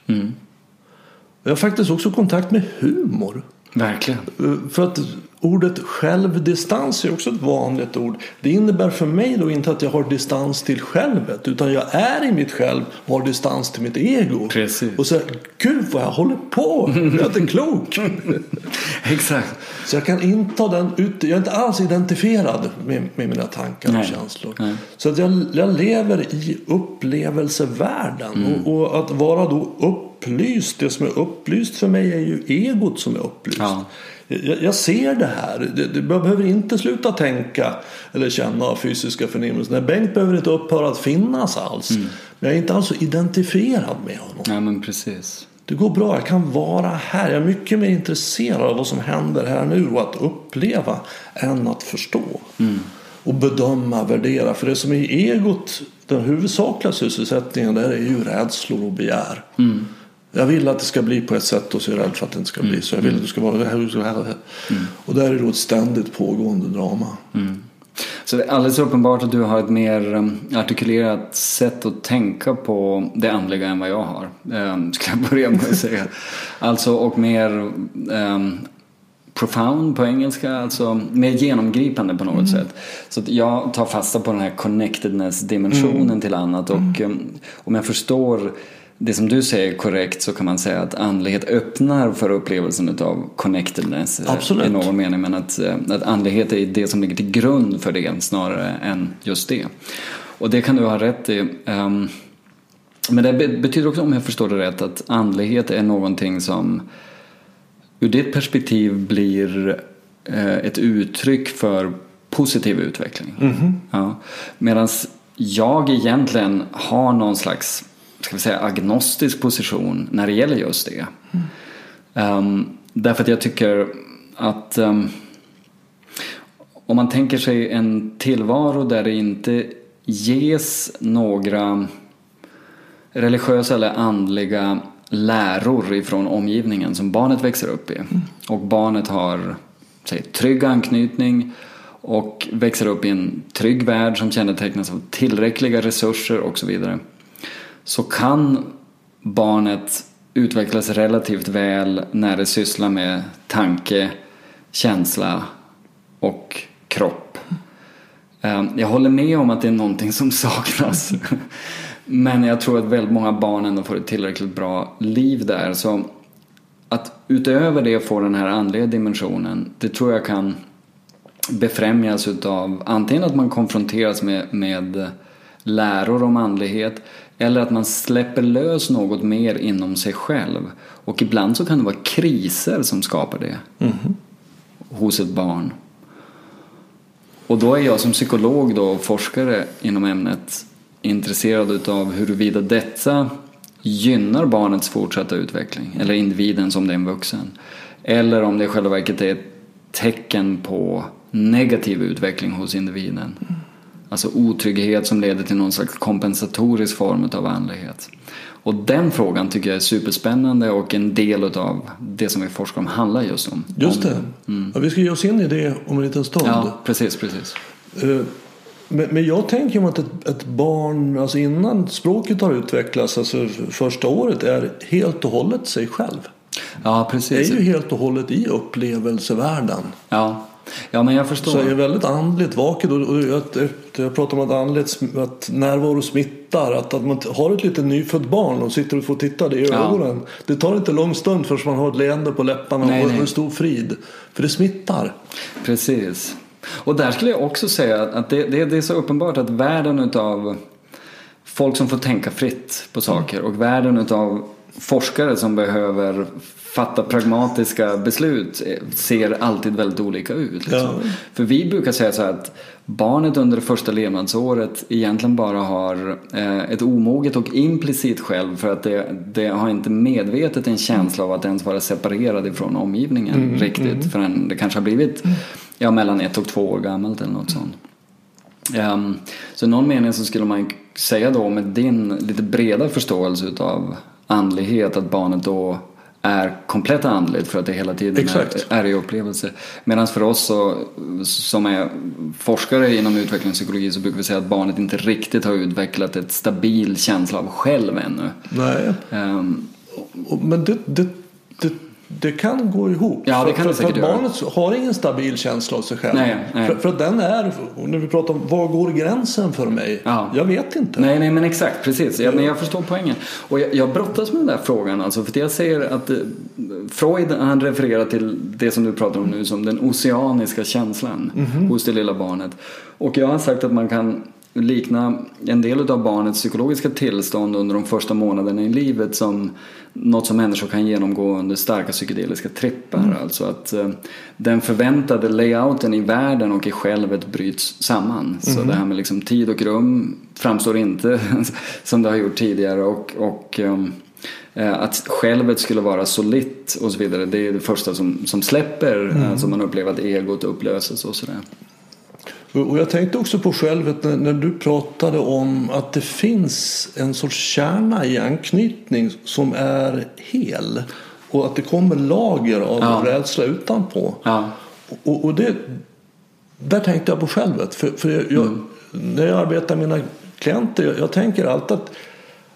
Jag har faktiskt också kontakt med humor. verkligen. Eh, För att ordet självdistans är också ett vanligt ord. Det innebär för mig då inte att jag har distans till självet. Utan jag är i mitt själv och har distans till mitt ego. Precis. Och så gud vad jag håller på. Jag är inte klok. Exakt. Så jag kan inta den ut. Jag är inte alls identifierad med, med mina tankar Nej. och känslor. Nej. Så att jag, jag lever i upplevelsevärlden. Mm. Och, och att vara då upplyst. Det som är upplyst för mig är ju egot som är upplyst. Ja. Jag, jag ser det här. Jag behöver inte sluta tänka eller känna av fysiska förnimmelser. Nej, Bengt behöver inte upphöra att finnas alls. Mm. Men jag är inte alls så identifierad med honom. Ja, men precis. Det går bra, jag kan vara här. Jag är mycket mer intresserad av vad som händer här nu och att uppleva än att förstå. Och bedöma, värdera. För det som är egot, den huvudsakliga sysselsättningen där är ju rädslor och begär. Jag vill att det ska bli på ett sätt och så är jag rädd för att det inte ska bli så. Jag vill att det ska vara det här och så här. Och där är det då ett ständigt pågående drama. Så det är alldeles uppenbart att du har ett mer um, artikulerat sätt att tänka på det andliga än vad jag har. Um, skulle jag börja med att säga. Alltså och mer um, profound på engelska, alltså mer genomgripande på något Mm. sätt. Så jag tar fasta på den här connectedness-dimensionen Mm. till annat och um, om jag förstår det som du säger korrekt så kan man säga att andlighet öppnar för upplevelsen av connectedness eh, Absolut. i någon mening. Men att, eh, att andlighet är det som ligger till grund för det snarare än just det. Och det kan du ha rätt i. Ehm, men det be- betyder också, om jag förstår det rätt, att andlighet är någonting som ur ditt perspektiv blir eh, ett uttryck för positiv utveckling. Ja. Medan jag egentligen har någon slags ska vi säga, agnostisk position när det gäller just det. Ehm, därför att jag tycker att um, om man tänker sig en tillvaro där det inte ges några religiösa eller andliga läror ifrån omgivningen som barnet växer upp i. Och barnet har säg, trygg anknytning och växer upp i en trygg värld som kännetecknas av tillräckliga resurser och så vidare. Så kan barnet utvecklas relativt väl när det sysslar med tanke, känsla och kropp. Ehm, jag håller med om att det är någonting som saknas. Men jag tror att väldigt många barn ändå får ett tillräckligt bra liv där. Så att utöver det få den här andliga dimensionen, det tror jag kan befrämjas utav antingen att man konfronteras med, med läror om andlighet eller att man släpper lös något mer inom sig själv. Och ibland så kan det vara kriser som skapar det hos ett barn. Och då är jag som psykolog då och forskare inom ämnet intresserad utav huruvida detta gynnar barnets fortsatta utveckling eller individen som det är en vuxen. Eller om det i själva verket är ett tecken på negativ utveckling hos individen. Alltså otrygghet som leder till någon slags kompensatorisk form av andlighet. Och den frågan tycker jag är superspännande och en del av det som vi forskar om handlar just om. Just det. Ja, vi ska ge oss in i det om en liten stund. Ja, precis, precis. Eh, Men, jag tänker mig att ett, barn, alltså innan språket har utvecklats, alltså första året, är helt och hållet sig själv. Ja, Är precis. ju helt och hållet i upplevelsevärlden. Ja. Ja, men jag förstår. Så är väldigt andligt vaket. Och, och jag, jag pratar om att, andligt, att närvaro smittar. Att, att man har ett litet nyfött barn och sitter och får titta det i Ja. ögonen. Det tar inte lång stund förrän man har ett leende på läpparna Nej, och nej. en stor frid. För det smittar. Precis. Och där skulle jag också säga att det, det, det är så uppenbart att världen utav folk som får tänka fritt på saker och världen utav forskare som behöver fatta pragmatiska beslut ser alltid väldigt olika ut. Liksom. Ja. För vi brukar säga så här att barnet under det första levnadsåret egentligen bara har eh, ett omoget och implicit själv för att det, det har inte medvetet en känsla av att ens vara separerad ifrån omgivningen riktigt förrän det kanske har blivit ja, mellan ett och två år gammalt eller något sånt. Ehm, så i någon mening så skulle man säga då med din lite breda förståelse utav andlighet att barnet då är komplett andligt för att det hela tiden Exakt. är, är i upplevelse. Medan för oss så, som är forskare inom utvecklingspsykologi så brukar vi säga att barnet inte riktigt har utvecklat ett stabil känsla av själv ännu. Nej. Och- Men det, det, det, det kan gå ihop. Ja, det kan för, det för att göra. barnet har ingen stabil känsla av sig själv. Nej, nej. För, för att den är, när vi pratar om var går gränsen för mig? Ja. Jag vet inte. Nej, nej men exakt, precis. Ja, men jag förstår poängen. Och jag, jag brottas med den där frågan alltså, för jag säger att eh, Freud han refererar till det som du pratar om nu som den oceaniska känslan hos det lilla barnet. Och jag har sagt att man kan likna en del av barnets psykologiska tillstånd under de första månaderna i livet som något som människor kan genomgå under starka psykedeliska trippar. Alltså att eh, den förväntade layouten i världen och i självet bryts samman. Så det här med liksom tid och rum framstår inte som det har gjort tidigare och, och ehm, eh, att självet skulle vara solitt och så vidare. Det är det första som, som släpper. Alltså man upplever att egot upplöses och sådär. Och jag tänkte också på självet när, du pratade om att det finns en sorts kärna i anknytning som är hel. Och att det kommer lager av Ja. rädsla utanpå. Ja, Och, och det, där tänkte jag på självet. För, för jag, Mm. när jag arbetar med mina klienter, jag, jag tänker alltid att,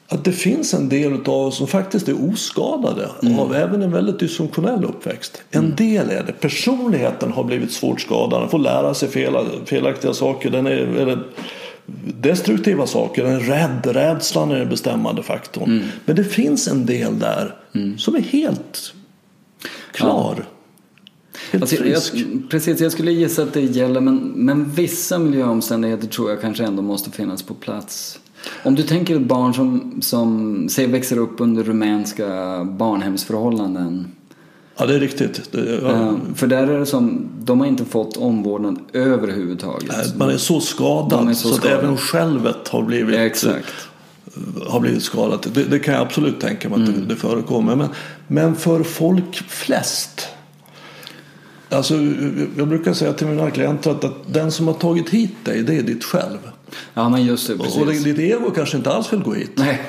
att det finns en del av oss som faktiskt är oskadade av även en väldigt dysfunktionell uppväxt. En del är det. Personligheten har blivit svårt skadad. Den får lära sig fel, felaktiga saker. Den är, eller destruktiva saker. Den är rädd. Rädslan är den bestämmande faktorn. Men det finns en del där som är helt klar. Helt Alltså, frisk. jag, precis, jag skulle gissa att det gäller men, men vissa miljöomständigheter tror jag kanske ändå måste finnas på plats. Om du tänker ett barn som, som säg, växer upp under rumänska barnhemsförhållanden. Ja, det är riktigt. Det, ja. Eh, För där är det som, de har inte fått omvårdnad överhuvudtaget. Man är så skadad är så så, att även självet har blivit, Exakt. har blivit skadat. Det, det kan jag absolut tänka mig att Mm. det, det förekommer. Men, men för folk flest. Alltså, jag brukar säga till mina klienter att, att den som har tagit hit dig, det är ditt själv. Ja men just det, Och precis. ditt ego kanske inte alls vill gå hit. Nej,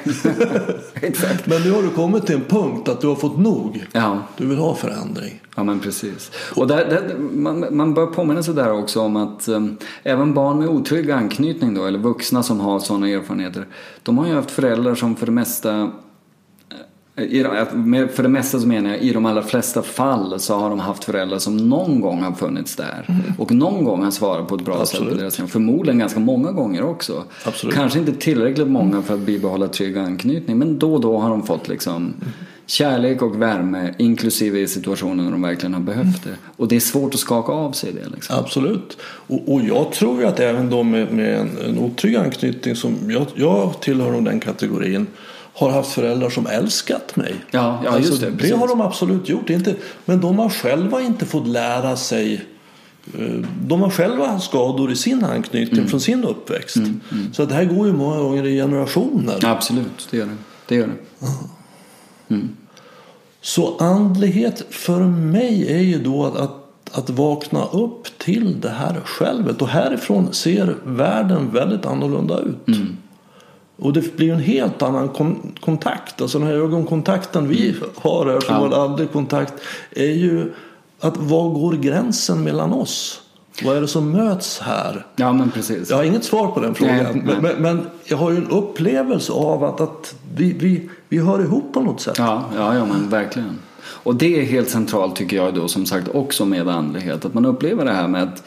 exakt. Men nu har du kommit till en punkt att du har fått nog. Ja. Du vill ha förändring. Ja men precis. Och där, där, man, man bör påminna sig där också om att um, även barn med otrygg anknytning då, eller vuxna som har sådana erfarenheter, de har ju haft föräldrar som för det mesta eh, i, att- med- för det mesta så menar jag i de allra flesta fall så har de haft föräldrar som någon gång har funnits där. Och någon gång har svarat på ett bra sätt Absolut. på deras Förmodligen ganska många gånger också. Absolut. Kanske inte tillräckligt många för att bibehålla trygg anknytning men då och då har de fått liksom kärlek och värme inklusive i situationer när de verkligen har behövt det. Och det är svårt att skaka av sig det liksom. Absolut. Och, och jag tror ju att även de med, med en, en otrygg anknytning, som jag, jag tillhör den kategorin, har haft föräldrar som älskat mig. Ja, ja Alltså, just det. det har de absolut gjort. Inte, men de har själva inte fått lära sig eh, de har själva skador i sin anknytning Mm. från sin uppväxt. Så att det här går ju många gånger i generationer. Absolut, det gör det. Det gör det. Så andlighet för mig är ju då att, att, att vakna upp till det här självet. Och härifrån ser världen väldigt annorlunda ut. Och det blir en helt annan kon- kontakt. Alltså den här ögonkontakten vi har här som Ja. har aldrig kontakt. Är ju att var går gränsen mellan oss? Vad är det som möts här? Ja men precis. Jag har inget svar på den frågan. Nej, nej. Men, men, men jag har ju en upplevelse av att, att vi, vi, vi hör ihop på något sätt. Ja, ja, ja men verkligen. Och det är helt centralt tycker jag då som sagt också med andlighet. Att man upplever det här med att,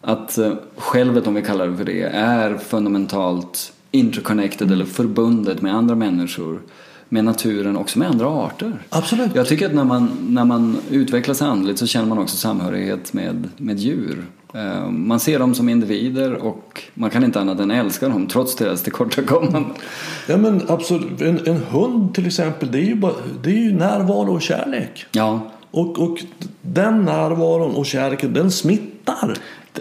att eh, självet, om vi kallar det för det, är fundamentalt interconnected eller förbundet med andra människor, med naturen, också med andra arter. Absolut. Jag tycker att när man, när man utvecklas andligt så känner man också samhörighet med, med djur. Eh, Man ser dem som individer och man kan inte annat än älska dem trots deras tillkortakommanden. Ja men absolut. En, en hund till exempel, det är, ju bara, det är ju närvaro och kärlek. Ja, Och, och den närvaron och kärleken, den smittar.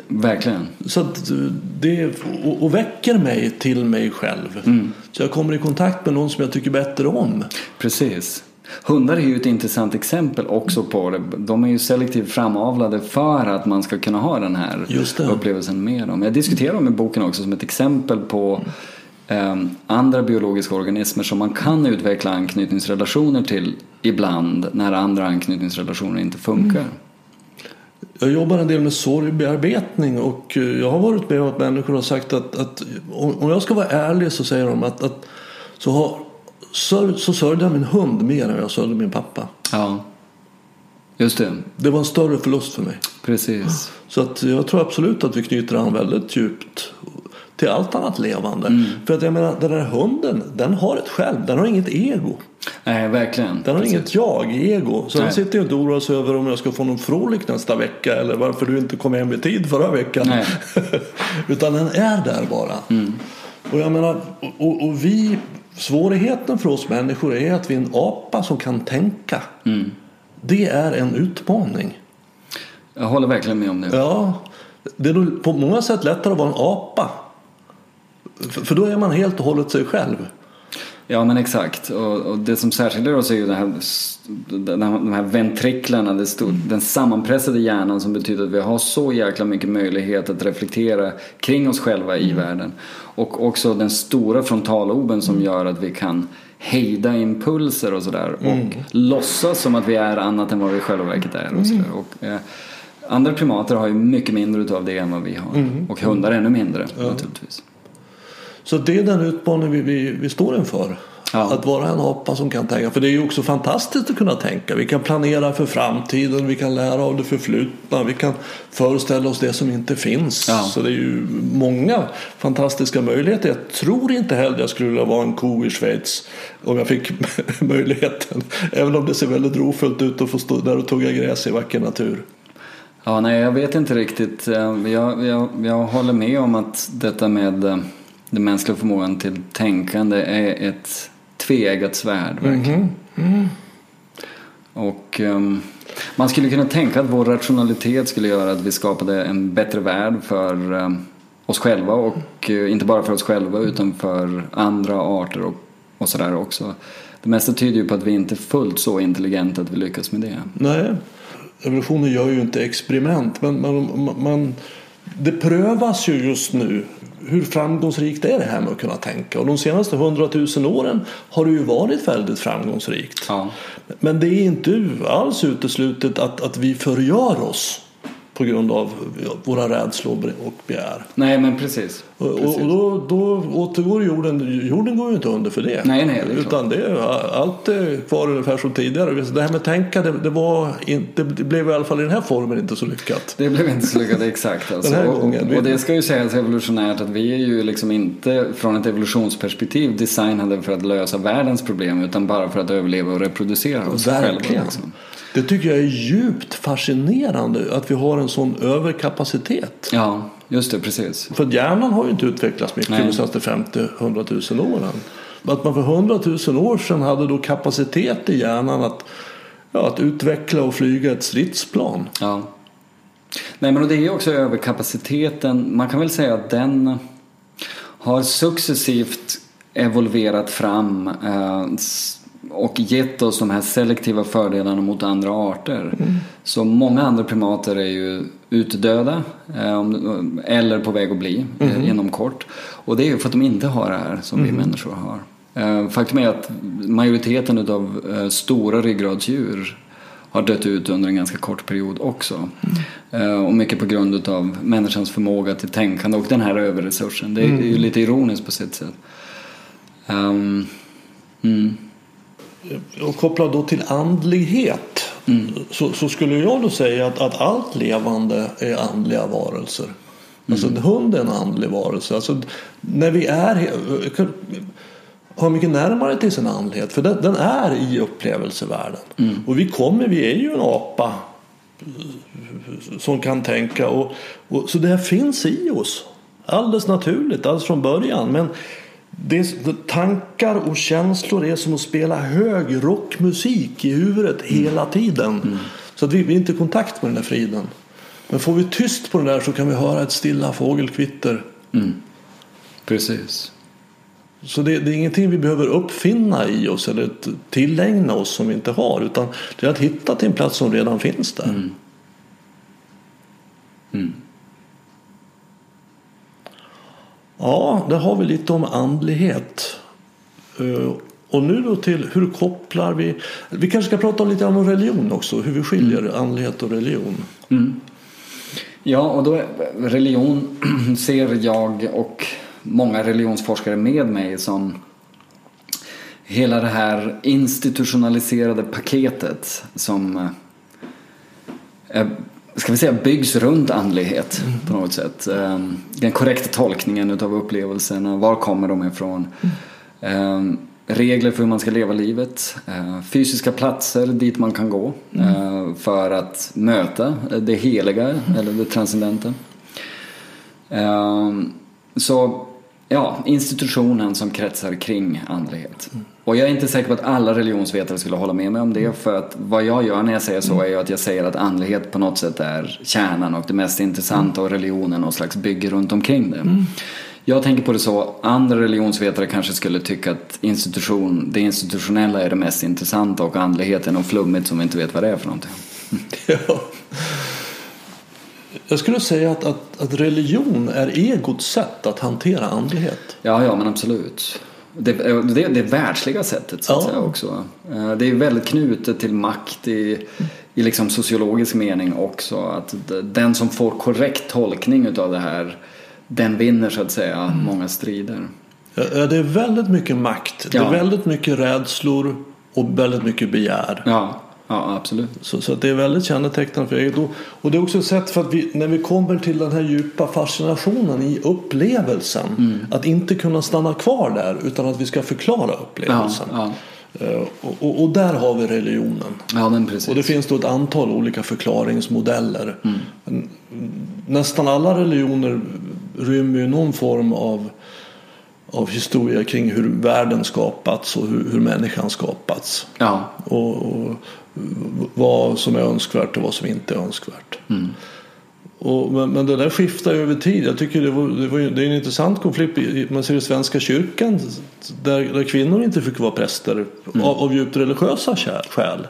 verkligen. Så att det, och, och väcker mig till mig själv. Så jag kommer i kontakt med någon som jag tycker bättre om. Precis. Hundar är ju ett intressant exempel också på det. De är ju selektivt framavlade för att man ska kunna ha den här upplevelsen med dem. Jag diskuterar dem i boken också som ett exempel på eh, andra biologiska organismer som man kan utveckla anknytningsrelationer till ibland när andra anknytningsrelationer inte funkar. Jag jobbar en del med sorgbearbetning och eh, jag har varit med om att människor har sagt att, att om jag ska vara ärlig så säger de att, att så, har, sörj, så sörjde jag min hund mer än jag sörjde min pappa. Ja, just det. Det var en större förlust för mig. Precis. Så att jag tror absolut att vi knyter an väldigt djupt till allt annat levande. För att jag menar, den här hunden, den har ett själv, den har inget ego. Nej, verkligen. Den har Precis. inget jag-ego. Så den Nej. sitter ju inte och oroar sig över om jag ska få någon frolik nästa vecka eller varför du inte kom hem i tid förra veckan. Utan den är där bara. Och jag menar, och, och, vi, svårigheten för oss människor är att vi är en apa som kan tänka. Det är en utmaning. Jag håller verkligen med om det. Ja, det är på många sätt lättare att vara en apa. För då är man helt och hållet sig själv. Ja men exakt och, och det som särskiljer oss är ju här, de här, ventriklarna, det stod, den sammanpressade hjärnan som betyder att vi har så jäkla mycket möjlighet att reflektera kring oss själva i världen. Och också den stora frontalloben som gör att vi kan hejda impulser och sådär och låtsas som att vi är annat än vad vi själva verket är. Och sådär. Och, eh, andra primater har ju mycket mindre utav det än vad vi har och hundar ännu mindre naturligtvis. Så det är den utmaning vi, vi, vi står inför. Ja. Att vara en apa som kan tänka. För det är ju också fantastiskt att kunna tänka. Vi kan planera för framtiden, vi kan lära av det förflutna, vi kan föreställa oss det som inte finns. Ja. Så det är ju många fantastiska möjligheter. Jag tror inte heller jag skulle vilja vara en ko i Schweiz om jag fick möjligheten. Även om det ser väldigt rofullt ut att få stå där och tugga gräs i vacker natur. Ja, nej, jag vet inte riktigt. Jag, jag, jag håller med om att detta med eh, den mänskliga förmågan till tänkande är ett tveeggat svärd verkligen. Mm mm. Och um, man skulle kunna tänka att vår rationalitet skulle göra att vi skapade en bättre värld för um, oss själva och uh, inte bara för oss själva utan för andra arter och, och sådär också. Det mesta tyder ju på att vi inte är fullt så intelligenta att vi lyckas med det. Nej, evolutionen gör ju inte experiment men man, man, det prövas ju just nu hur framgångsrikt är det här med att kunna tänka? Och de senaste hundratusen åren har det ju varit väldigt framgångsrikt. Ja. Men det är inte alls uteslutet att, att vi förgör oss på grund av våra rädslor och begär. Nej, men precis. precis. Och, då, då återgår jorden, jorden går ju inte under för det. Nej, nej, det Utan det, allt är kvar ungefär som tidigare. Det här med tänka, det, det, var inte, det blev i alla fall i den här formen inte så lyckat. Det blev inte så lyckat, exakt. Alltså. den här gången. Och, och det ska ju sägas evolutionärt att vi är ju liksom inte från ett evolutionsperspektiv designade för att lösa världens problem utan bara för att överleva och reproducera oss Verkligen. själva. Liksom. Det tycker jag är djupt fascinerande att vi har en sån överkapacitet. Ja, just det, precis. För hjärnan har ju inte utvecklats mycket de senaste 50-100 000 åren. Att man för 100 000 år sedan hade då kapacitet i hjärnan att, ja, att utveckla och flyga ett stridsplan. Ja. Nej, men det är också överkapaciteten. Man kan väl säga att den har successivt evolverat fram. Eh, och gett oss de här selektiva fördelarna mot andra arter. Mm. Så många andra primater är ju utdöda eh, eller på väg att bli mm. inom kort. Och det är ju för att de inte har det här som mm. vi människor har. Eh, faktum är att majoriteten av stora ryggradsdjur har dött ut under en ganska kort period också. Mm. Och mycket på grund av människans förmåga till tänkande och den här överresursen. Det är ju lite ironiskt på sitt sätt. Um, mm och kopplat då till andlighet mm. så, så, skulle jag då säga att, att allt levande är andliga varelser. Alltså mm. en hund är en andlig varelse. Alltså, när vi är har mycket närmare till sin andlighet för den, den är i upplevelsevärlden. Mm. Och vi kommer, vi är ju en apa som kan tänka och, och, så det här finns i oss. Alldeles naturligt, alldeles från början. Men det, tankar och känslor är som att spela hög rockmusik i huvudet mm. hela tiden. Mm. Så att vi, vi är inte i kontakt med den där friden. Men får vi tyst på den där så kan vi höra ett stilla fågelkvitter. Mm. Precis. Så det, det, är ingenting vi behöver uppfinna i oss eller tillägna oss som vi inte har. Utan det är att hitta till en plats som redan finns där. Mm. Mm. Ja, där har vi lite om andlighet. Eh, och nu då till hur kopplar vi? Vi kanske ska prata lite om religion också, hur vi skiljer mm. andlighet och religion. Mm. Ja, och då religion ser jag och många religionsforskare med mig som hela det här institutionaliserade paketet som eh, ska vi säga, byggs runt andlighet mm. på något sätt. Ehm, den korrekta tolkningen av upplevelserna, var kommer de ifrån? Mm. Regler för hur man ska leva livet, ehm, fysiska platser dit man kan gå mm. för att möta det heliga eller det transcendenta. Så ja, institutionen som kretsar kring andlighet. Mm. Och jag är inte säker på att alla religionsvetare skulle hålla med mig om det för att vad jag gör när jag säger så är ju att jag säger att andlighet på något sätt är kärnan och det mest intressanta och religionen någon slags bygger runt omkring det. Mm. Jag tänker på det så, andra religionsvetare kanske skulle tycka att institution, det institutionella är det mest intressanta och andlighet är något flummigt som vi inte vet vad det är för någonting. Ja. Jag skulle säga att, att, att religion är egots sätt att hantera andlighet. Ja, ja men absolut. Det, det, det världsliga sättet så att ja. säga också. Eh, det är väldigt knutet till makt i, i liksom sociologisk mening också. Att den som får korrekt tolkning utav det här den vinner så att säga mm. många strider. Ja, Det är väldigt mycket makt. Det är väldigt mycket rädslor och väldigt mycket begär. Ja, ja absolut. Så, så det är väldigt kännetecknande för eget. Och- det är också ett sätt för att vi, när vi kommer till den här djupa fascinationen i upplevelsen. Mm. Att inte kunna stanna kvar där utan att vi ska förklara Ja, upplevelsen. ja. Eh, Och, och, och där har vi religionen. ja men precis. Och det finns då ett antal olika förklaringsmodeller. Mm. Nästan alla religioner rymmer ju någon form av, av historia kring hur världen skapats och hur, hur människan skapats. Ja, Och, och vad som är önskvärt och vad som inte är önskvärt. Mm. Och, men, men det där skiftar ju över tid. Jag tycker det, var, det, var, det är en intressant konflikt. Man ser i Svenska kyrkan där, där kvinnor inte fick vara präster Mm. av, av djupt religiösa skäl. skäl.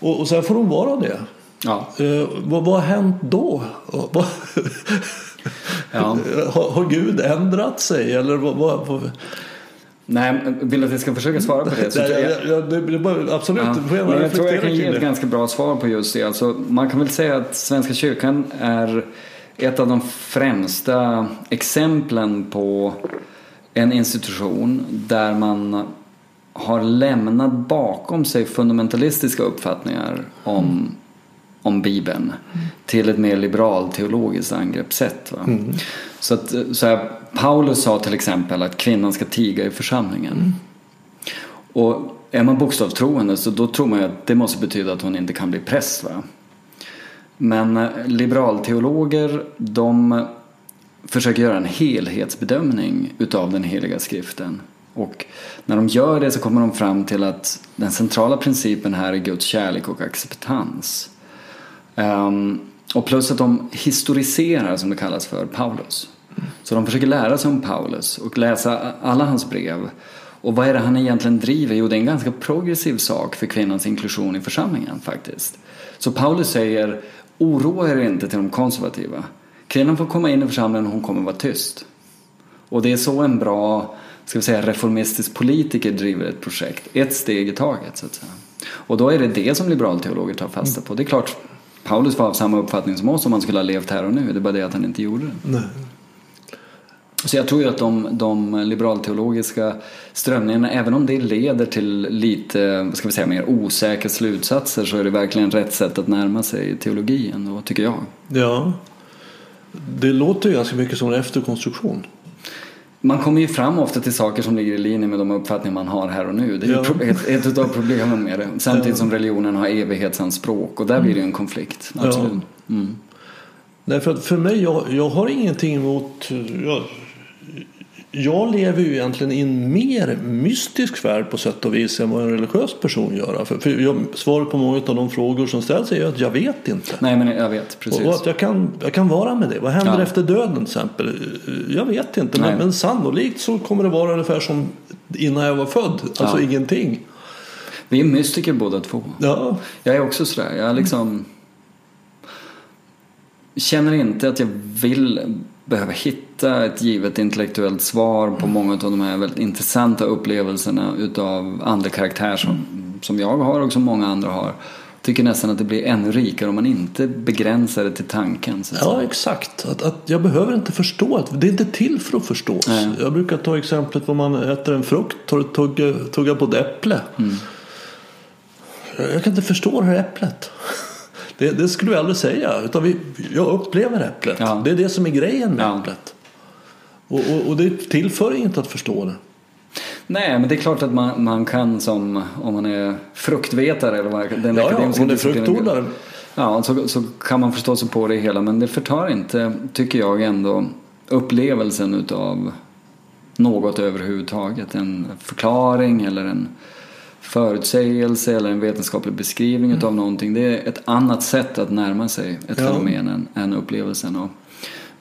Och, och sen får de vara det. ja. Eh, vad, vad har hänt då? Ja. har, har Gud ändrat sig? Eller vad, vad, vad? Nej, vill du att jag ska försöka svara på det? Så Nej, jag- jag, jag, det, bara- absolut, Ja, får jag jag tror jag kan ge ett det. ganska bra svar på just det. Alltså, man kan väl säga att Svenska kyrkan är ett av de främsta exemplen på en institution där man har lämnat bakom sig fundamentalistiska uppfattningar om, om Bibeln till ett mer liberalteologiskt angreppssätt. Va? Så att, så här, Paulus sa till exempel att kvinnan ska tiga i församlingen. Och är man bokstavstroende så då tror man ju att det måste betyda att hon inte kan bli präst. Va? Men eh, liberalteologer de försöker göra en helhetsbedömning utav den heliga skriften. Och när de gör det så kommer de fram till att den centrala principen här är Guds kärlek och acceptans. Um, och plus att de historiserar, som det kallas för, Paulus. Så de försöker lära sig om Paulus och läsa alla hans brev. Och vad är det han egentligen driver? Jo, det är en ganska progressiv sak för kvinnans inklusion i församlingen faktiskt. Så Paulus säger, oroa er inte till de konservativa. Kvinnan får komma in i församlingen och hon kommer vara tyst. Och det är så en bra, ska vi säga, reformistisk politiker driver ett projekt. Ett steg i taget, så att säga. Och då är det det som liberalteologer tar fasta på. Det är klart, Paulus var av samma uppfattning som oss om han skulle ha levt här och nu. Det är bara det att han inte gjorde det. Nej. Så jag tror ju att de, de liberalteologiska strömningarna, även om det leder till lite, ska vi säga, mer osäkra slutsatser så är det verkligen rätt sätt att närma sig teologin då, tycker jag. Ja. Det låter ju ganska mycket som en efterkonstruktion. Man kommer ju fram ofta till saker som ligger i linje med de uppfattningar man har här och nu. Det är Ja. pro- ett, ett av problemen med det. Samtidigt som religionen har evighetsanspråk och där blir det ju en konflikt. Absolut. Mm. Nej, för, att för mig, jag, jag har ingenting emot... Jag, jag lever ju egentligen i en mer mystisk värld på sätt och vis än vad en religiös person gör. För, för jag, svaret på många av de frågor som ställs är ju att jag vet inte. Nej men jag vet, precis. Och och att jag kan, jag kan vara med det. Vad händer Ja. efter döden till exempel? Jag vet inte. Men, men sannolikt så kommer det vara ungefär som innan jag var född. Alltså Ja. ingenting. Vi är mystiker båda två. Ja, Jag är också sådär. Jag liksom känner inte att jag vill behöva hitta ett givet intellektuellt svar på många av de här väldigt intressanta upplevelserna utav andlig karaktär som, som jag har och som många andra har. Tycker nästan att det blir ännu rikare om man inte begränsar det till tanken. Så att ja säga. exakt. Att, att jag behöver inte förstå. Att det är inte till för att förstås. Nej. Jag brukar ta exemplet om man äter en frukt, tar tugga, tugga på ett äpple. Mm. Jag kan inte förstå det här äpplet. Det, det skulle jag aldrig säga. Utan vi, jag upplever äpplet. Ja. Det är det som är grejen med Ja. äpplet. Och, och, och det tillför inte att förstå det. Nej, men det är klart att man, man kan som om man är fruktvetare eller vad den Ja, ja, akademiska om det är fruktodlare. Ja, så, så kan man förstå sig på det hela men det förtar inte, tycker jag ändå, upplevelsen utav något överhuvudtaget. En förklaring eller en förutsägelse eller en vetenskaplig beskrivning utav någonting. Det är ett annat sätt att närma sig ett Ja. fenomen än, än upplevelsen. Och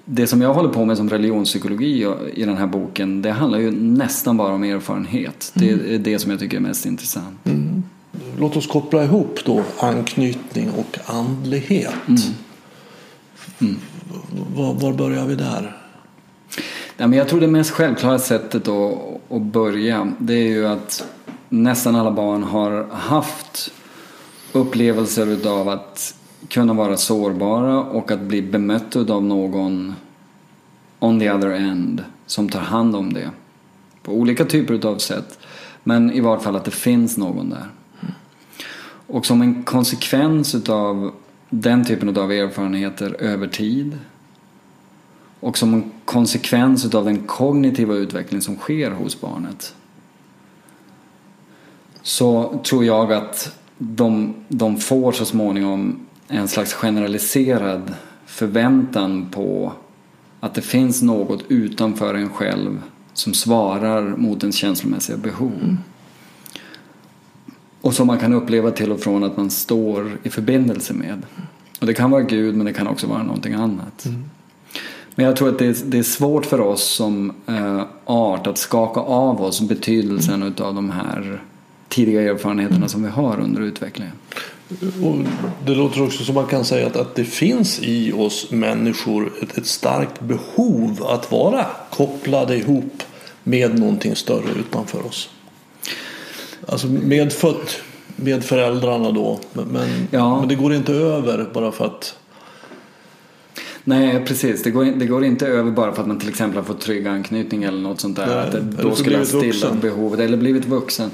det som jag håller på med som religionspsykologi i den här boken det handlar ju nästan bara om erfarenhet. Det är det som jag tycker är mest intressant. Låt oss koppla ihop då anknytning och andlighet. Var, var börjar vi där? Ja, men jag tror det mest självklara sättet att börja det är ju att nästan alla barn har haft upplevelser utav att kunna vara sårbara och att bli bemött av någon on the other end som tar hand om det. på olika typer av sätt. Men i vart fall att det finns någon där. Och som en konsekvens utav den typen av erfarenheter över tid och som en konsekvens utav den kognitiva utveckling som sker hos barnet så tror jag att de, de får så småningom en slags generaliserad förväntan på att det finns något utanför en själv som svarar mot ens känslomässiga behov. Mm. Och som man kan uppleva till och från att man står i förbindelse med. Och det kan vara Gud men det kan också vara någonting annat. Mm. Men jag tror att det är, det är svårt för oss som eh, art att skaka av oss betydelsen mm. utav de här tidiga erfarenheterna som vi har under utvecklingen. Och det låter också som man kan säga att, att det finns i oss människor ett, ett starkt behov att vara kopplade ihop med någonting större utanför oss. Alltså medfött med föräldrarna då. Men, ja. men det går inte över bara för att Nej, precis. Det går, det går inte över bara för att man till exempel har fått trygg anknytning eller något sånt där. Nej, att det, då skulle ha stillat behovet, eller blivit vuxen.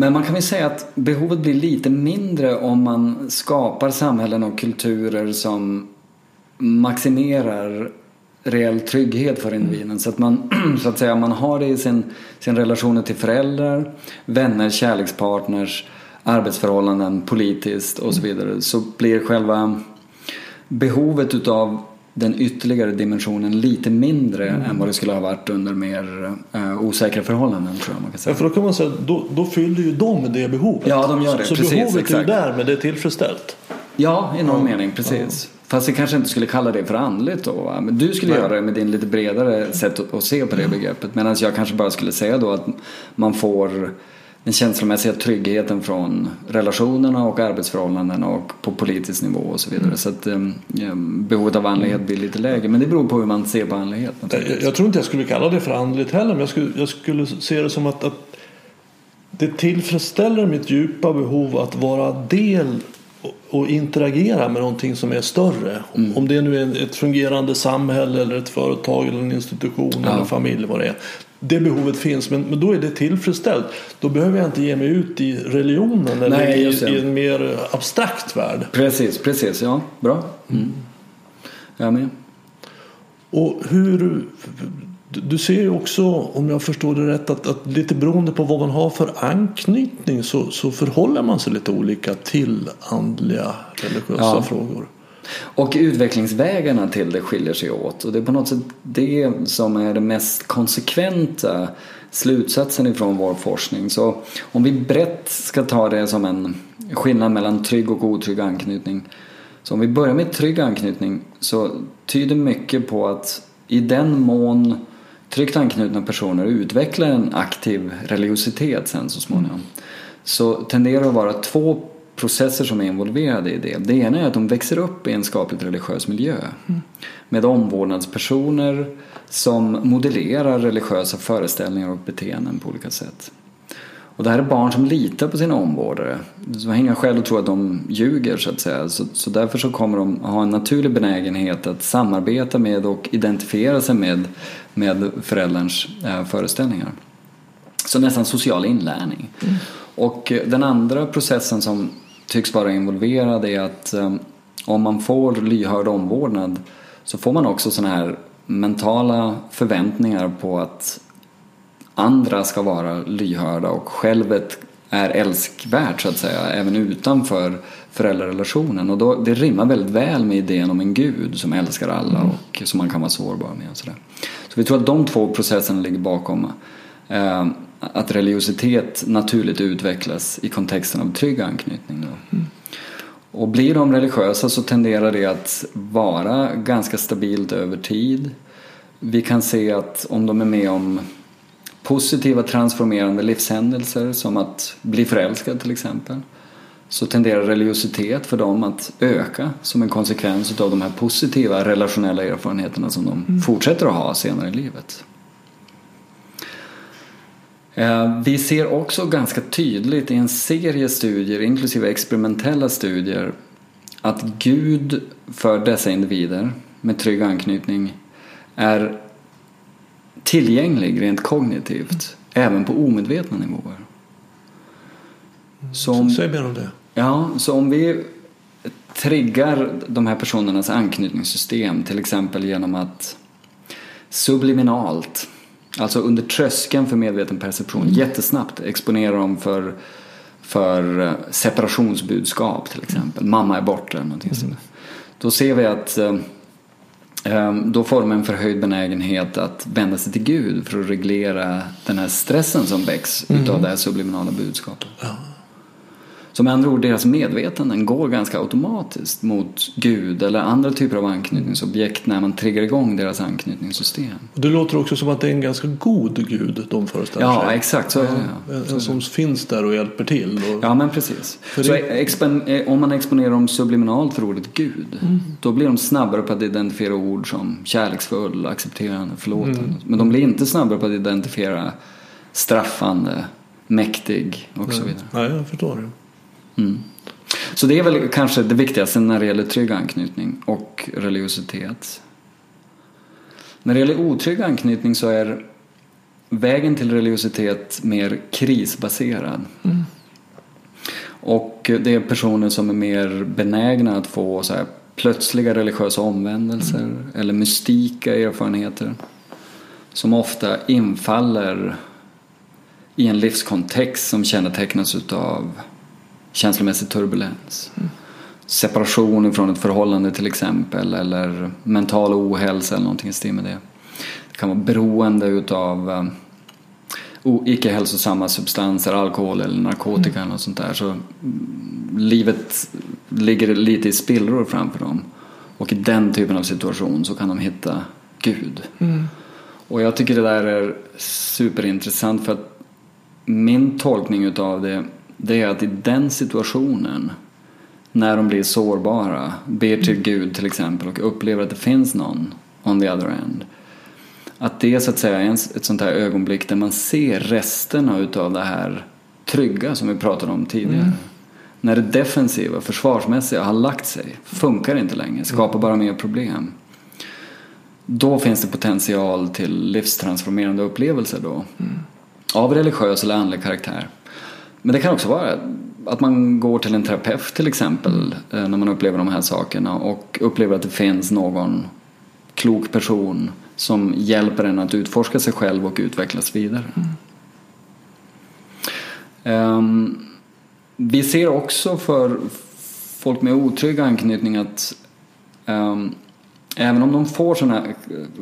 Men man kan väl säga att behovet blir lite mindre om man skapar samhällen och kulturer som maximerar reell trygghet för individen. Så att man, så att säga, man har det i sin, sin relationer till föräldrar, vänner, kärlekspartners, arbetsförhållanden, politiskt och så vidare. Så blir själva behovet utav den ytterligare dimensionen lite mindre mm. än vad det skulle ha varit under mer uh, osäkra förhållanden tror jag man kan säga. Ja, för då kan man säga då, då fyller ju de det behovet. Ja, de gör det. Så, precis, behovet exakt. är ju där men det är tillfredsställt. Ja, i någon ja. mening, precis. Fast vi kanske inte skulle kalla det för andligt då. Men du skulle Nej. göra det med din lite bredare sätt att, att se på det mm. begreppet. Medan jag kanske bara skulle säga då att man får den känslomässiga tryggheten från relationerna och arbetsförhållandena och på politisk nivå och så vidare. Mm. Så att um, behovet av andlighet blir lite lägre. Men det beror på hur man ser på andlighet. Jag, jag, tror inte jag skulle kalla det för andligt heller. Men jag skulle, jag skulle se det som att, att det tillfredsställer mitt djupa behov att vara del och interagera med någonting som är större. Mm. Om det nu är ett fungerande samhälle eller ett företag eller en institution ja. eller en familj vad det är det behovet finns men, men då är det tillfredsställt. Då behöver jag inte ge mig ut i religionen eller Nej, i, i, en mer abstrakt värld. Precis, precis. Ja, bra. Mm. Jag med. Och hur du ser ju också, om jag förstår det rätt, att, att lite beroende på vad man har för anknytning så, så förhåller man sig lite olika till andliga religiösa ja. frågor. Och utvecklingsvägarna till det skiljer sig åt och det är på något sätt det som är den mest konsekventa slutsatsen ifrån vår forskning. Så om vi brett ska ta det som en skillnad mellan trygg och otrygg anknytning. Så om vi börjar med trygg anknytning så tyder mycket på att i den mån tryggt anknutna personer utvecklar en aktiv religiositet sen så småningom så tenderar det att vara två processer som är involverade i det. Det ena är att de växer upp i en skapligt religiös miljö mm. med omvårdnadspersoner som modellerar religiösa föreställningar och beteenden på olika sätt. Och det här är barn som litar på sina omvårdare. Så har inga skäl att tro att de ljuger så att säga. Så, så därför så kommer de ha en naturlig benägenhet att samarbeta med och identifiera sig med, med förälderns äh, föreställningar. Så nästan social inlärning. Mm. Och den andra processen som tycks vara involverad är att um, om man får lyhörd omvårdnad så får man också sådana här mentala förväntningar på att andra ska vara lyhörda och självet är älskvärt så att säga även utanför föräldrarelationen och då, det rimmar väldigt väl med idén om en gud som älskar alla mm. och som man kan vara sårbar med. Och så, där. så vi tror att de två processerna ligger bakom eh, att religiositet naturligt utvecklas i kontexten av trygg anknytning. Mm. Och blir de religiösa så tenderar det att vara ganska stabilt över tid. Vi kan se att om de är med om positiva transformerande livshändelser som att bli förälskad till exempel så tenderar religiositet för dem att öka som en konsekvens av de här positiva relationella erfarenheterna som de mm. fortsätter att ha senare i livet. Eh, vi ser också ganska tydligt i en serie studier, inklusive experimentella studier, att Gud för dessa individer med trygg anknytning är tillgänglig rent kognitivt även på omedvetna nivåer. Så om, Säg mer om det. ja, så om vi triggar de här personernas anknytningssystem till exempel genom att subliminalt, alltså under tröskeln för medveten perception, jättesnabbt exponera dem för, för eh, separationsbudskap till exempel. Mamma är borta eller någonting sådär. Då ser vi att eh, eh, då får de en förhöjd benägenhet att vända sig till Gud för att reglera den här stressen som väcks utav det här subliminala budskapet. Så med andra ord, deras medvetanden går ganska automatiskt mot Gud eller andra typer av anknytningsobjekt när man triggar igång deras anknytningssystem. Det låter också som att det är en ganska god gud de föreställer Ja, sig. exakt så är det. Ja, en, en som finns där och hjälper till. Och, Ja, men precis. För Så det- eh, om man exponerar dem subliminalt för ordet Gud, då blir de snabbare på att identifiera ord som kärleksfull, accepterande, förlåtande. Men de blir inte snabbare på att identifiera straffande, mäktig och så vidare. Ja, jag förstår det. Mm. Så det är väl kanske det viktigaste när det gäller trygg anknytning och religiositet. När det gäller otrygg anknytning så är vägen till religiositet mer krisbaserad. Och det är personer som är mer benägna att få så här plötsliga religiösa omvändelser eller mystika erfarenheter som ofta infaller i en livskontext som kännetecknas utav känslomässig turbulens. Separation från ett förhållande till exempel eller mental ohälsa eller någonting i stil med det. Det kan vara beroende utav eh, icke hälsosamma substanser, alkohol eller narkotika eller något sånt där. Så mm, livet ligger lite i spillror framför dem. Och i den typen av situation så kan de hitta Gud. Och jag tycker det där är superintressant för att min tolkning utav det, det är att i den situationen när de blir sårbara, ber till Gud till exempel och upplever att det finns någon on the other end. Att det så att säga är ett sånt här ögonblick där man ser resterna utav det här trygga som vi pratade om tidigare. När det defensiva, försvarsmässiga har lagt sig, funkar inte längre, skapar bara mer problem. Då finns det potential till livstransformerande upplevelser då. Av religiös eller andlig karaktär. Men det kan också vara att man går till en terapeut till exempel eh, när man upplever de här sakerna och upplever att det finns någon klok person som hjälper en att utforska sig själv och utvecklas vidare. Ehm, vi ser också för folk med otrygg anknytning att ehm, även om de får såna,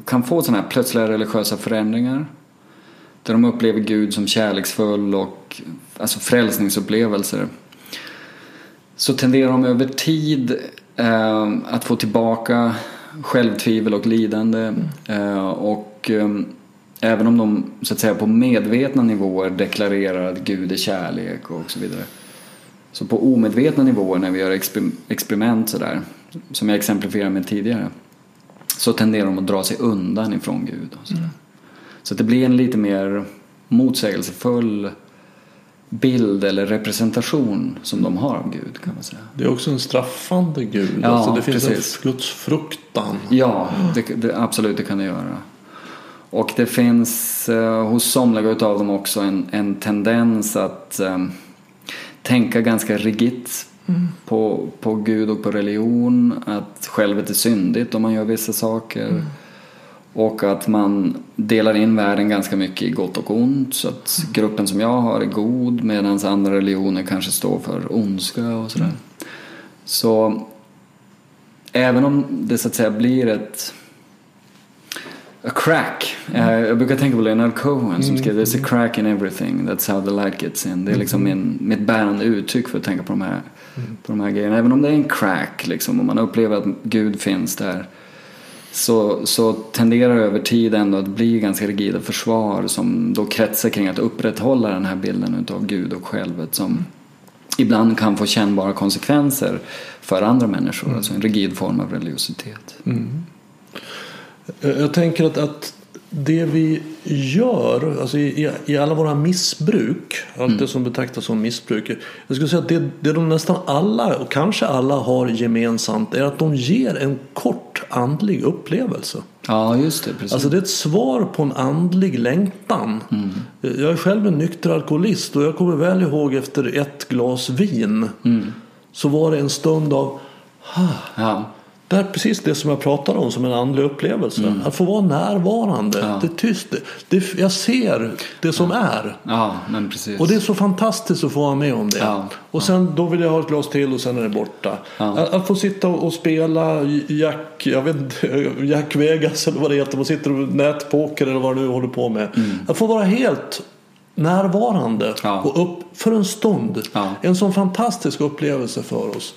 kan få sådana här plötsliga religiösa förändringar där de upplever Gud som kärleksfull och alltså frälsningsupplevelser så tenderar de över tid eh, att få tillbaka självtvivel och lidande eh, och eh, även om de så att säga på medvetna nivåer deklarerar att Gud är kärlek och så vidare så på omedvetna nivåer när vi gör exper- experiment sådär som jag exemplifierade med tidigare så tenderar de att dra sig undan ifrån Gud. Och sådär. Mm. Så det blir en lite mer motsägelsefull bild eller representation som de har av Gud kan man säga. Det är också en straffande gud. Ja, alltså det finns precis. en Guds fruktan. Ja, det, det, absolut det kan det göra. Och det finns eh, hos somliga utav dem också en, en tendens att eh, tänka ganska rigitt på, på Gud och på religion. Att självet är syndigt om man gör vissa saker. Och att man delar in världen ganska mycket i gott och ont. Så att gruppen som jag har är god medan andra religioner kanske står för ondska och sådär. Så även om det så att säga blir ett a crack. Eh, jag brukar tänka på Leonard Cohen som skrev There's a crack in everything, that's how the light gets in. Det är liksom min, mitt bärande uttryck för att tänka på de här, på de här grejerna. Även om det är en crack liksom, och man upplever att Gud finns där så, så tenderar över tid ändå att bli ganska rigida försvar som då kretsar kring att upprätthålla den här bilden utav Gud och självet som ibland kan få kännbara konsekvenser för andra människor. Alltså en rigid form av religiositet. Eh, Jag tänker att, att det vi gör, alltså i, i alla våra missbruk, allt det som betraktas som missbruk. Jag skulle säga att det, det de nästan alla, och kanske alla har gemensamt, är att de ger en kort andlig upplevelse. Ja, just det. Precis. Alltså det är ett svar på en andlig längtan. Mm. Jag är själv en nykter alkoholist och jag kommer väl ihåg efter ett glas vin Mm. så var det en stund av ja. Det är precis det som jag pratar om som en andlig upplevelse. Att få vara närvarande. Mm. Ja. Det är tyst. Det, jag ser det som är. ja, men precis. Och det är så fantastiskt att få vara med om det. Ja, Och sen då vill jag ha ett glas till och sen är det borta. Ja. Att, att få sitta och, spela Jack, jag vet inte, Jack Vegas eller vad det heter. Man sitter och nätpoker eller vad du nu håller på med. Att få vara helt närvarande Mm. Ja. och upp för en stund. Ja. En sån fantastisk upplevelse för oss.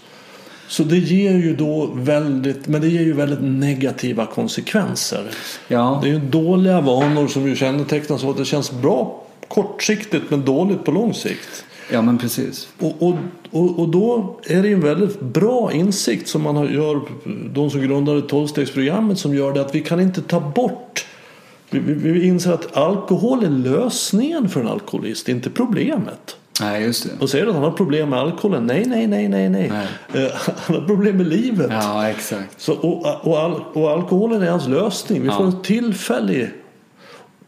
Så det ger ju då väldigt, men det ger ju väldigt negativa konsekvenser. Ja, Det är ju dåliga vanor som ju kännetecknas av att det känns bra kortsiktigt men dåligt på lång sikt. ja, men precis. Och, och, och, och då är det ju en väldigt bra insikt som man har- gör, de som grundade tolvstegsprogrammet som gör det att vi kan inte ta bort vi, vi, vi inser att alkohol är lösningen för en alkoholist, inte problemet. Nej, just det. Och säger att han har problem med alkoholen? Nej, nej, nej, nej, nej. Nej. Eh, Han har problem med livet. Ja, exakt. Så, och, och, al, och alkoholen är hans lösning. Vi Ja. får en tillfällig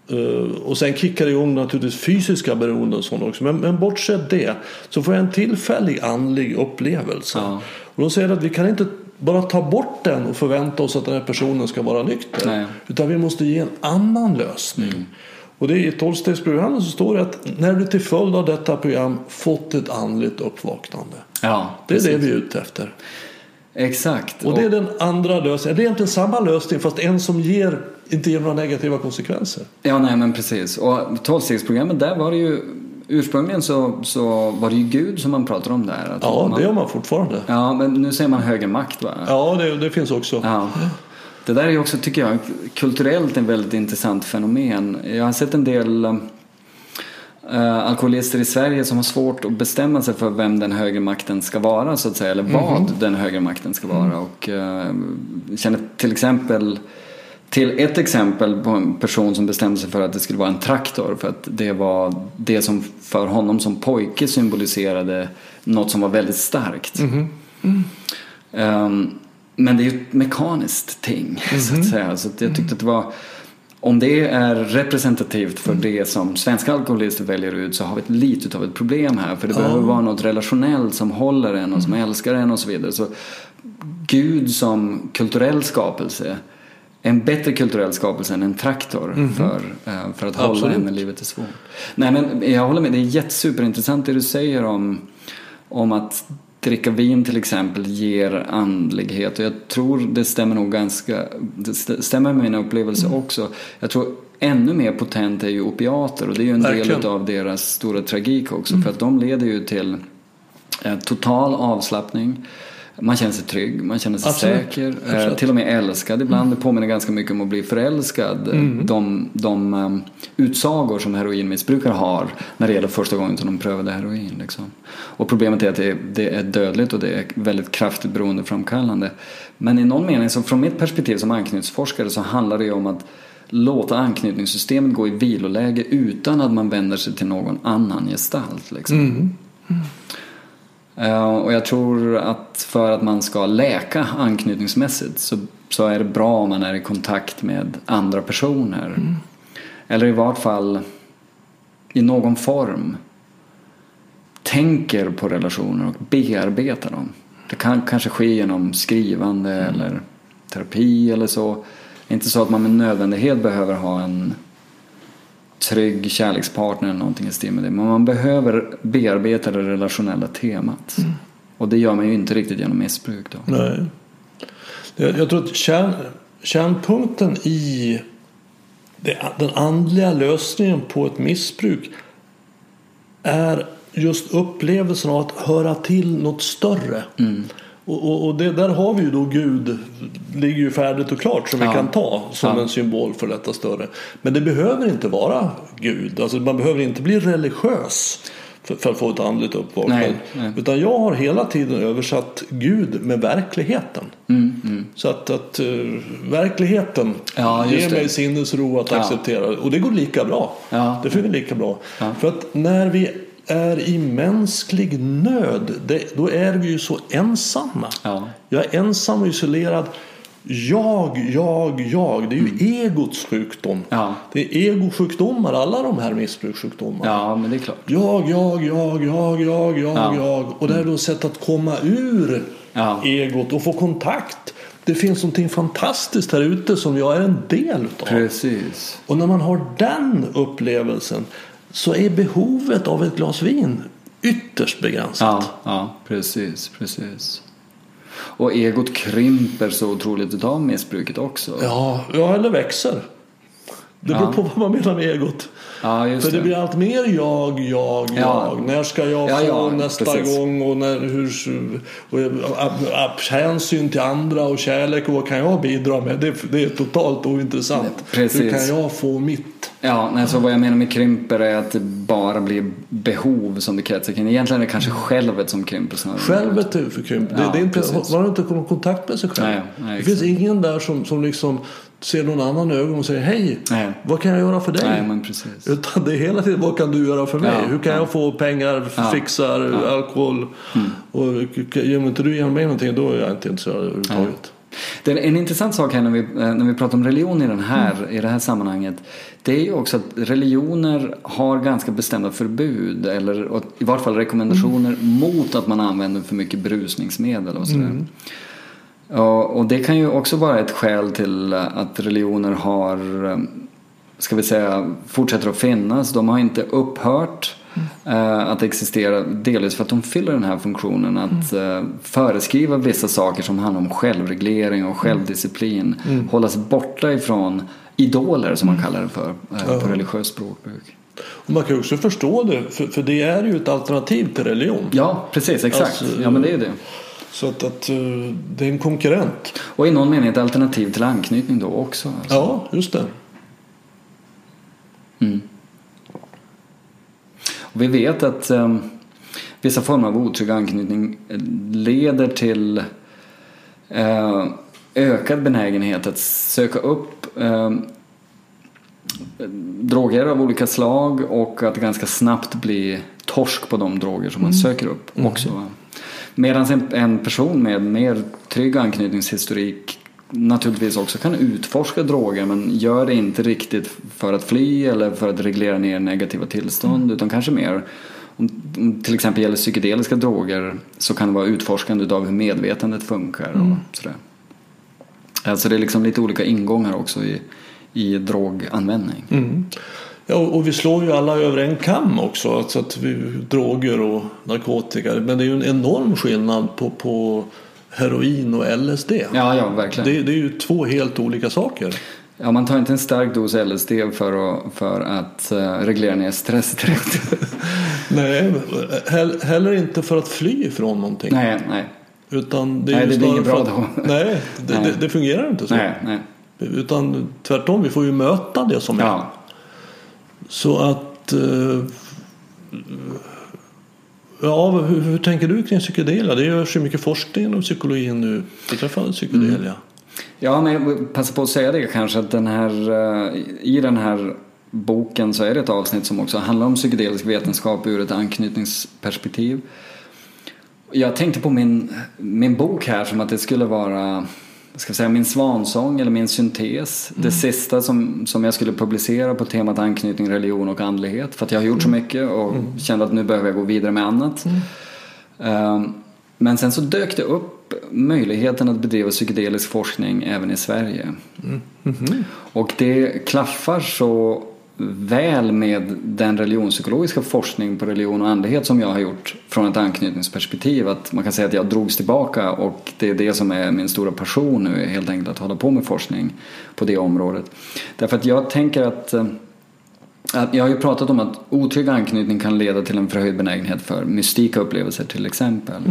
eh, och sen kickar det igång naturligtvis fysiska beroenden och sånt också. Men, men bortsett det så får jag en tillfällig andlig upplevelse. Ja. Och då säger att vi kan inte bara ta bort den och förvänta oss att den här personen ska vara nykter. Nej. Utan vi måste ge en annan lösning. Och det är i tolvstegsprogrammet så står det att när du till följd av detta program fått ett andligt uppvaknande. Ja, Det är det vi är ute efter. Exakt. Och det är den andra lösningen. Det är egentligen samma lösning fast en som ger, inte ger några negativa konsekvenser. Ja, nej men precis. Och tolvstegsprogrammet, där var det ju ursprungligen så, så var det ju Gud som man pratade om där. Att Ja, man, det gör man fortfarande. Ja, men nu säger man högre makt va? Ja, det, det finns också. Ja. Det där är också, tycker jag, kulturellt en väldigt intressant fenomen. Jag har sett en del eh, alkoholister i Sverige som har svårt att bestämma sig för vem den högre makten ska vara så att säga, eller vad den högre makten ska vara. Och eh, jag känner till exempel till ett exempel på en person som bestämde sig för att det skulle vara en traktor för att det var det som för honom som pojke symboliserade något som var väldigt starkt. Ehm, men det är ju ett mekaniskt ting så att säga. Så att jag tyckte att det var om det är representativt för det som svenska alkoholister väljer ut så har vi ett litet av ett problem här. För det behöver vara något relationellt som håller en och som älskar en och så vidare. Så Gud som kulturell skapelse en bättre kulturell skapelse än en traktor för, eh, för att hålla Absolut. en när livet är svårt. Nej men jag håller med, det är jättesuperintressant det du säger om, om att dricka vin till exempel ger andlighet och jag tror det stämmer nog ganska, det st- stämmer med mina upplevelser Mm. också. Jag tror ännu mer potent är ju opiater och det är ju en Verkligen. Mm. del av deras stora tragik också för att de leder ju till eh, total avslappning. Man känner sig trygg, man känner sig Absolut. säker, eh, Absolut. Mm. till och med älskad ibland. Det påminner ganska mycket om att bli förälskad. De, de um, utsagor som heroinmissbrukare har när det gäller första gången som de prövade heroin. Liksom. Och problemet är att det, det är dödligt och det är väldigt kraftigt beroendeframkallande. Men i någon mening, så från mitt perspektiv som anknytningsforskare så handlar det ju om att låta anknytningssystemet gå i viloläge utan att man vänder sig till någon annan gestalt. Liksom. Eh, Och jag tror att för att man ska läka anknytningsmässigt så, så är det bra om man är i kontakt med andra personer. Eller i vart fall i någon form tänker på relationer och bearbetar dem. Det kan kanske ske genom skrivande eller terapi eller så. Det är inte så att man med nödvändighet behöver ha en trygg kärlekspartner eller någonting i stil med det. Men man behöver bearbeta det relationella temat. Och det gör man ju inte riktigt genom missbruk då. Nej. Jag, jag tror att kärn, kärnpunkten i det, den andliga lösningen på ett missbruk är just upplevelsen av att höra till något större. Och, och, och det, där har vi ju då Gud, ligger ju färdigt och klart som Ja. vi kan ta som Ja. en symbol för detta större. Men det behöver inte vara Gud, alltså man behöver inte bli religiös för, för att få ett andligt uppvaknande. Utan jag har hela tiden översatt Gud med verkligheten. Mm, Så att, att eh, verkligheten Ja, ger det. mig sinnesro att acceptera. Och det går lika bra. Det funkar lika bra. För att när vi är i mänsklig nöd, det, då är vi ju så ensamma. Ja. Jag är ensam och isolerad. jag, jag, jag. Det är ju egots sjukdom. Ja. Det är egosjukdomar, alla de här missbrukssjukdomarna. Ja, men det är klart. Jag, jag, jag, jag, jag, jag, Ja. jag. Och det är då ett sätt att komma ur Ja. egot och få kontakt. Det finns någonting fantastiskt här ute som jag är en del utav. Precis. Och när man har den upplevelsen så är behovet av ett glas vin ytterst begränsat. Ja, ja, precis, precis. Och egot krymper så otroligt utav missbruket också. Ja, ja eller växer. Det beror Ja. på vad man menar med egot. Ja, just För det det. blir allt mer jag, jag, Ja. jag. När ska jag Ja, få ja, nästa precis. gång? Och, när, hur, och, ab, hänsyn till andra och kärlek och vad kan jag bidra med? Det, det är totalt ointressant. Precis. Hur kan jag få mitt? Ja, nej, så vad jag menar med krymper är att bara blir behov som det kretsar kring. Egentligen är det kanske självet som krymper snarare. Självet är förkrympt. Det, Ja, det är inte, precis. man har inte i kontakt med sig själv. Nej, nej, det finns ingen där som, som liksom ser någon annan i ögonen och säger hej, Nej. vad kan jag göra för dig? Nej, men precis. Utan det är hela tiden, vad kan du göra för mig? Ja, Hur kan ja. jag få pengar, Ja, fixar, ja. Mm. alkohol? Och ger inte du igen mig någonting då är jag inte intresserad överhuvudtaget. Det är en intressant sak här när vi, eh, när vi pratar om religion i, den här, i det här sammanhanget. Det är ju också att religioner har ganska bestämda förbud eller i vart fall rekommendationer mot att man använder för mycket berusningsmedel och sådär. Ja, och det kan ju också vara ett skäl till att religioner har, eh, ska vi säga, fortsätter att finnas. De har inte upphört eh, att existera, delvis för att de fyller den här funktionen att eh, föreskriva vissa saker som handlar om självreglering och självdisciplin. Hålla sig borta ifrån idoler som man kallar det för eh, på religiöst språkbruk. Och man kan också förstå det, för, för det är ju ett alternativ till religion. Ja, precis, exakt. Alltså, ja, men det är det. Så att, att det är en konkurrent. Och i någon mening ett alternativ till anknytning då också. Alltså. Ja, just det. Och vi vet att eh, vissa former av otrygg anknytning leder till eh, ökad benägenhet att söka upp eh, droger av olika slag och att ganska snabbt bli torsk på de droger som man söker upp. Också. Medan en, en person med mer trygg anknytningshistorik naturligtvis också kan utforska droger men gör det inte riktigt för att fly eller för att reglera ner negativa tillstånd utan kanske mer om till exempel gäller psykedeliska droger så kan det vara utforskande av hur medvetandet funkar och sådär. Alltså det är liksom lite olika ingångar också i, i droganvändning. Mm. Ja, och och vi slår ju alla över en kam också. Alltså att vi, droger och narkotika. Men det är ju en enorm skillnad på, på heroin och LSD. Ja, ja, verkligen. Det, det är ju två helt olika saker. Ja, man tar inte en stark dos LSD för att, för att eh, reglera ner stress direkt. Nej, he- heller inte för att fly ifrån någonting. nej, nej, Utan det, är Nej, det blir inget bra att- då. Nej, det, Nej. Det, det fungerar inte så. nej, nej. Utan tvärtom, vi får ju möta det som är. Ja, Så att... eh, Ja, hur, hur tänker du kring psykedelia? Det görs ju mycket forskning inom psykologin nu beträffande psykedelia. Mm. ja, men jag passar på att säga det kanske att den här, eh, i den här boken så är det ett avsnitt som också handlar om psykedelisk vetenskap ur ett anknytningsperspektiv. Jag tänkte på min, min bok här som att det skulle vara ska säga, min svansång eller min syntes. Det sista som, som jag skulle publicera på temat anknytning, religion och andlighet. För att jag har gjort så mycket och kände att nu behöver jag gå vidare med annat. Ehm, Men sen så dök det upp möjligheten att bedriva psykedelisk forskning även i Sverige. Och det klaffar så väl med den religionspsykologiska forskning på religion och andlighet som jag har gjort från ett anknytningsperspektiv att man kan säga att jag drogs tillbaka och det är det som är min stora passion nu helt enkelt att hålla på med forskning på det området. Därför att jag tänker att eh, att jag har ju pratat om att otrygg anknytning kan leda till en förhöjd benägenhet för mystika upplevelser till exempel.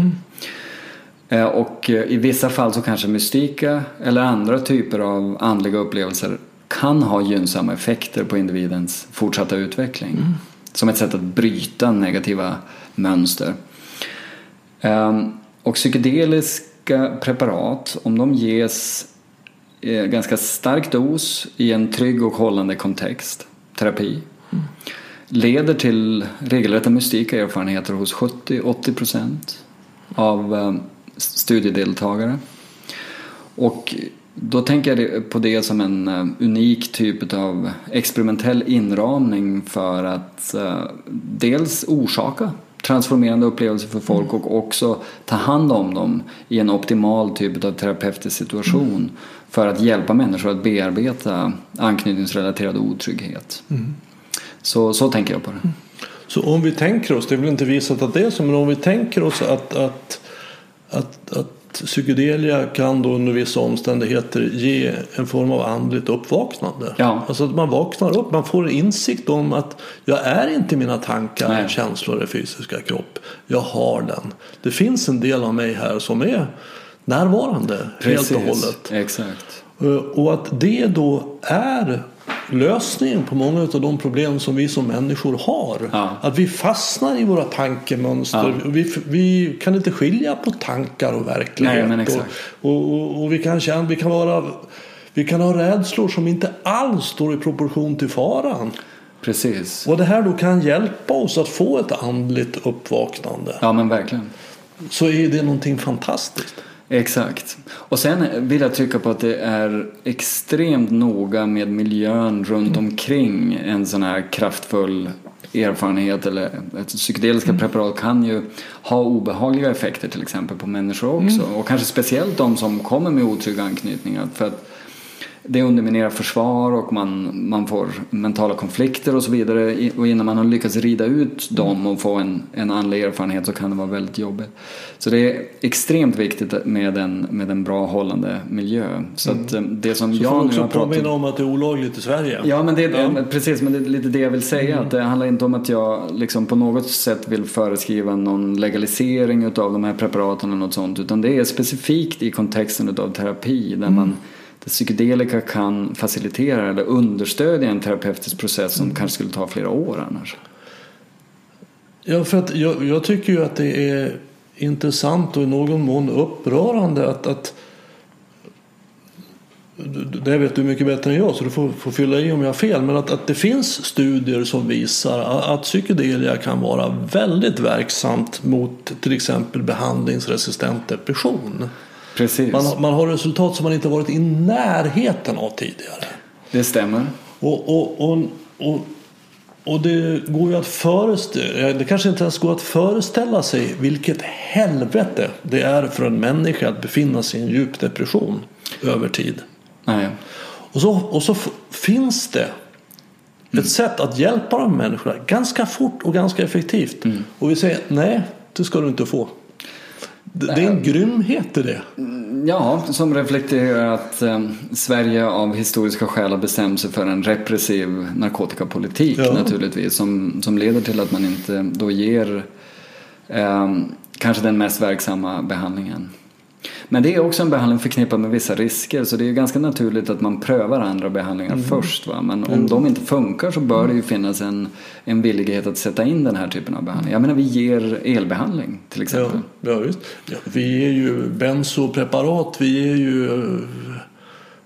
Eh, Och eh, i vissa fall så kanske mystika eller andra typer av andliga upplevelser kan ha gynnsamma effekter på individens fortsatta utveckling. Som ett sätt att bryta negativa mönster. Ehm, Och psykedeliska preparat, om de ges eh, ganska stark dos i en trygg och hållande kontext, terapi, leder till regelrätta mystika erfarenheter hos 70-80 procent av eh, studiedeltagare. Och Då tänker jag på det som en uh, unik typ av experimentell inramning för att uh, dels orsaka transformerande upplevelser för folk och också ta hand om dem i en optimal typ av terapeutisk situation för att hjälpa människor att bearbeta anknytningsrelaterad otrygghet. Mm. Så, så tänker jag på det. Så om vi tänker oss, det är väl inte visat att det är så, men om vi tänker oss att, att, att, att psykedelia kan då under vissa omständigheter ge en form av andligt uppvaknande. Ja. Alltså att man vaknar upp, man får insikt om att jag är inte mina tankar, Nej. känslor och fysiska kropp. Jag har den. Det finns en del av mig här som är närvarande Precis. helt och hållet. Exakt. Eh, och att det då är lösningen på många av de problem som vi som människor har. Ja. Att vi fastnar i våra tankemönster. Ja. Vi, vi kan inte skilja på tankar och verklighet. Nej, och, och, och, vi, kan känna, vi, kan vara, vi kan ha rädslor som inte alls står i proportion till faran. Precis. Och det här då kan hjälpa oss att få ett andligt uppvaknande. Ja men verkligen. Så är det någonting fantastiskt. Exakt. Och sen vill jag trycka på att det är extremt noga med miljön runt omkring en sån här kraftfull erfarenhet eller ett psykedeliska mm. preparat kan ju ha obehagliga effekter till exempel på människor också. Mm. Och kanske speciellt de som kommer med otrygga anknytningar. För att det underminerar försvar och man, man får mentala konflikter och så vidare. Och innan man har lyckats rida ut dem och få en, en andlig erfarenhet så kan det vara väldigt jobbigt. Så det är extremt viktigt med en, med en bra hållande miljö. Så att mm. Eh, det som så jag får också påminna om att det är olagligt i Sverige. Ja, men det, ja. precis, men det är lite det jag vill säga. Mm. Att det handlar inte om att jag liksom på något sätt vill föreskriva någon legalisering av de här preparaten eller något sånt. Utan det är specifikt i kontexten av terapi där mm. man där psykedelika kan facilitera eller understödja en terapeutisk process som mm. kanske skulle ta flera år annars. Ja, för att jag, jag, tycker ju att det är intressant och i någon mån upprörande att, att det vet du mycket bättre än jag så du får, får fylla i om jag har fel. Men att, att det finns studier som visar att psykedelia kan vara väldigt verksamt mot till exempel behandlingsresistent depression. Precis. Man, man har resultat som man inte varit i närheten av tidigare. Det stämmer. Och, och, och, och, och det går ju att föreställa, det kanske inte ens går att föreställa sig vilket helvete det är för en människa att befinna sig i en djup depression över tid. Nej. Och så, och så finns det ett sätt att hjälpa de människorna ganska fort och ganska effektivt. Mm. Och vi säger nej, det ska du inte få. Det är en grymhet i det. Ja, som reflekterar att eh, Sverige av historiska skäl har bestämt sig för en repressiv narkotikapolitik ja. naturligtvis. Som, som leder till att man inte då ger eh, kanske den mest verksamma behandlingen. Men det är också en behandling förknippad med vissa risker så det är ganska naturligt att man prövar andra behandlingar mm. först. Va? Men om mm. de inte funkar så bör det ju finnas en, en villighet att sätta in den här typen av behandling. Jag menar vi ger elbehandling till exempel. Ja, ja visst. Ja, vi är ju bensopreparat, vi är ju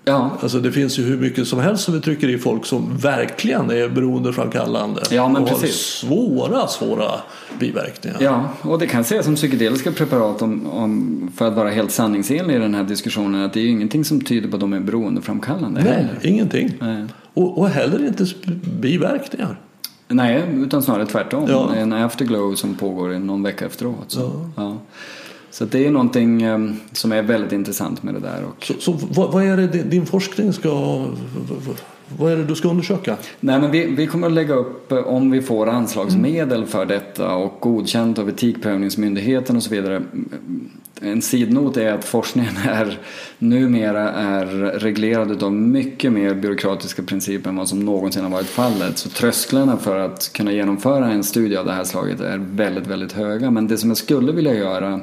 Ja. Alltså det finns ju hur mycket som helst som vi trycker i folk som verkligen är beroendeframkallande. Ja, men och precis. har svåra, svåra biverkningar. Ja, och det kan sägas som psykedeliska preparat om, om, för att vara helt sanningsenlig i den här diskussionen att det är ingenting som tyder på att de är beroendeframkallande. Nej, heller. ingenting. Nej. Och, och heller inte biverkningar. Nej, utan snarare tvärtom. Ja. En afterglow som pågår i någon vecka efteråt. Så. Ja. ja. Så det är någonting ehm, som är väldigt intressant med det där. Så, så vad, vad, är det din forskning ska... Vad är det du ska undersöka? Nej, men vi, vi kommer att lägga upp eh, om vi får anslagsmedel mm. för detta och godkänt av Etikprövningsmyndigheten och så vidare. En sidnot är att forskningen är numera är reglerad av mycket mer byråkratiska principer än vad som någonsin har varit fallet. Så trösklarna för att kunna genomföra en studie av det här slaget är väldigt, väldigt höga. Men det som jag skulle vilja göra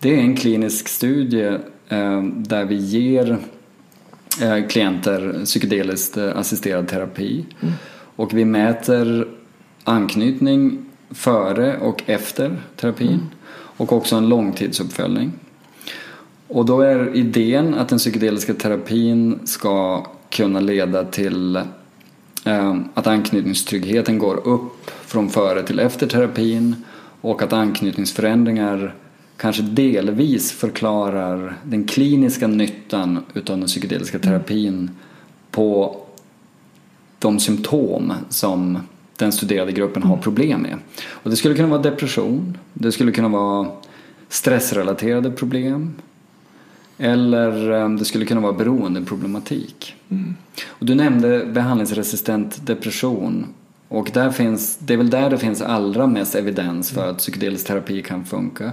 det är en klinisk studie eh, där vi ger eh, klienter psykedeliskt eh, assisterad terapi. Mm. Och vi mäter anknytning före och efter terapin. Mm. Och också en långtidsuppföljning. Och då är idén att den psykedeliska terapin ska kunna leda till att anknytningstryggheten går upp från före till efter terapin och att anknytningsförändringar kanske delvis förklarar den kliniska nyttan utav den psykedeliska terapin på de symptom som den studerade gruppen har problem med. Och det skulle kunna vara depression, det skulle kunna vara stressrelaterade problem eller eh, det skulle kunna vara beroendeproblematik. Mm. Och du nämnde behandlingsresistent depression och där finns, det är väl där det finns allra mest evidens för att psykedelisk terapi kan funka.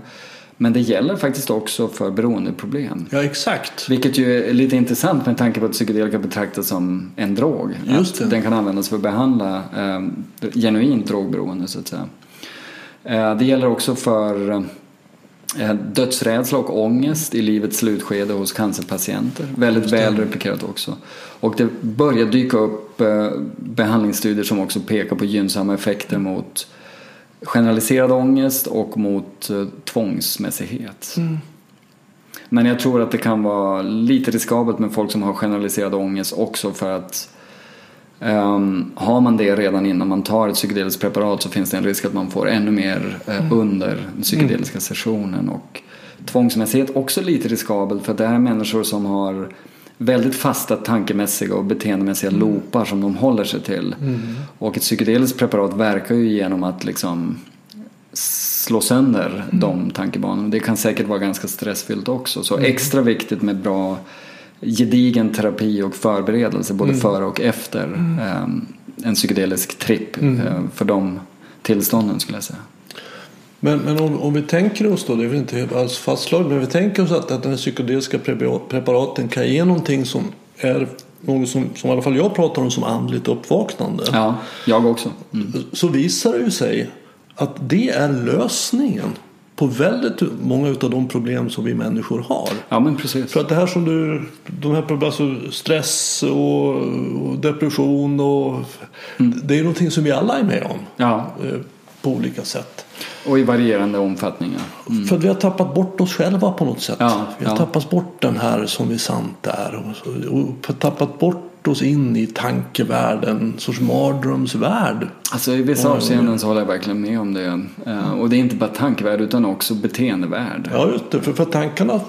Men det gäller faktiskt också för beroendeproblem. Ja, exakt. Vilket ju är lite intressant med tanke på att psykedelika betraktas som en drog. Just det. den kan användas för att behandla eh, genuint drogberoende så att säga. Eh, det gäller också för eh, dödsrädsla och ångest i livets slutskede hos cancerpatienter. Väldigt väl replikerat också. Och det börjar dyka upp eh, behandlingsstudier som också pekar på gynnsamma effekter mot generaliserad ångest och mot eh, tvångsmässighet. Mm. Men jag tror att det kan vara lite riskabelt med folk som har generaliserad ångest också för att um, har man det redan innan man tar ett psykedeliskt preparat så finns det en risk att man får ännu mer uh, mm. under den psykedeliska mm. sessionen. Och tvångsmässighet också lite riskabelt för det här är människor som har väldigt fasta tankemässiga och beteendemässiga mm. loopar som de håller sig till. Mm. Och ett psykedeliskt preparat verkar ju genom att liksom slå sönder mm. de tankebanorna. Det kan säkert vara ganska stressfyllt också. Så mm. extra viktigt med bra gedigen terapi och förberedelse både mm. före och efter um, en psykedelisk tripp uh, för de tillstånden skulle jag säga. Men, men om, om, vi tänker oss då, det är väl inte alls fastslaget, men vi tänker oss att, att den psykedeliska preparaten kan ge någonting som är något som, som i alla fall jag pratar om som andligt uppvaknande. Ja, jag också. Mm. Så visar det ju sig att det är lösningen på väldigt många av de problem som vi människor har. Ja, men precis. För att det här som du, de här problemen, alltså stress och, och depression och mm. det är någonting som vi alla är med om. Ja. Eh, på olika sätt. Och i varierande omfattningar. Mm. För att vi har tappat bort oss själva på något sätt. Ja, vi har ja. tappat bort den här som vi sant är. Och, och tappat bort oss in i tankevärlden, en sorts mardrömsvärld. Alltså i vissa avseenden så håller jag verkligen med om det. Uh, och det är inte bara tankevärld utan också beteendevärld. Ja just det, för, för tankarna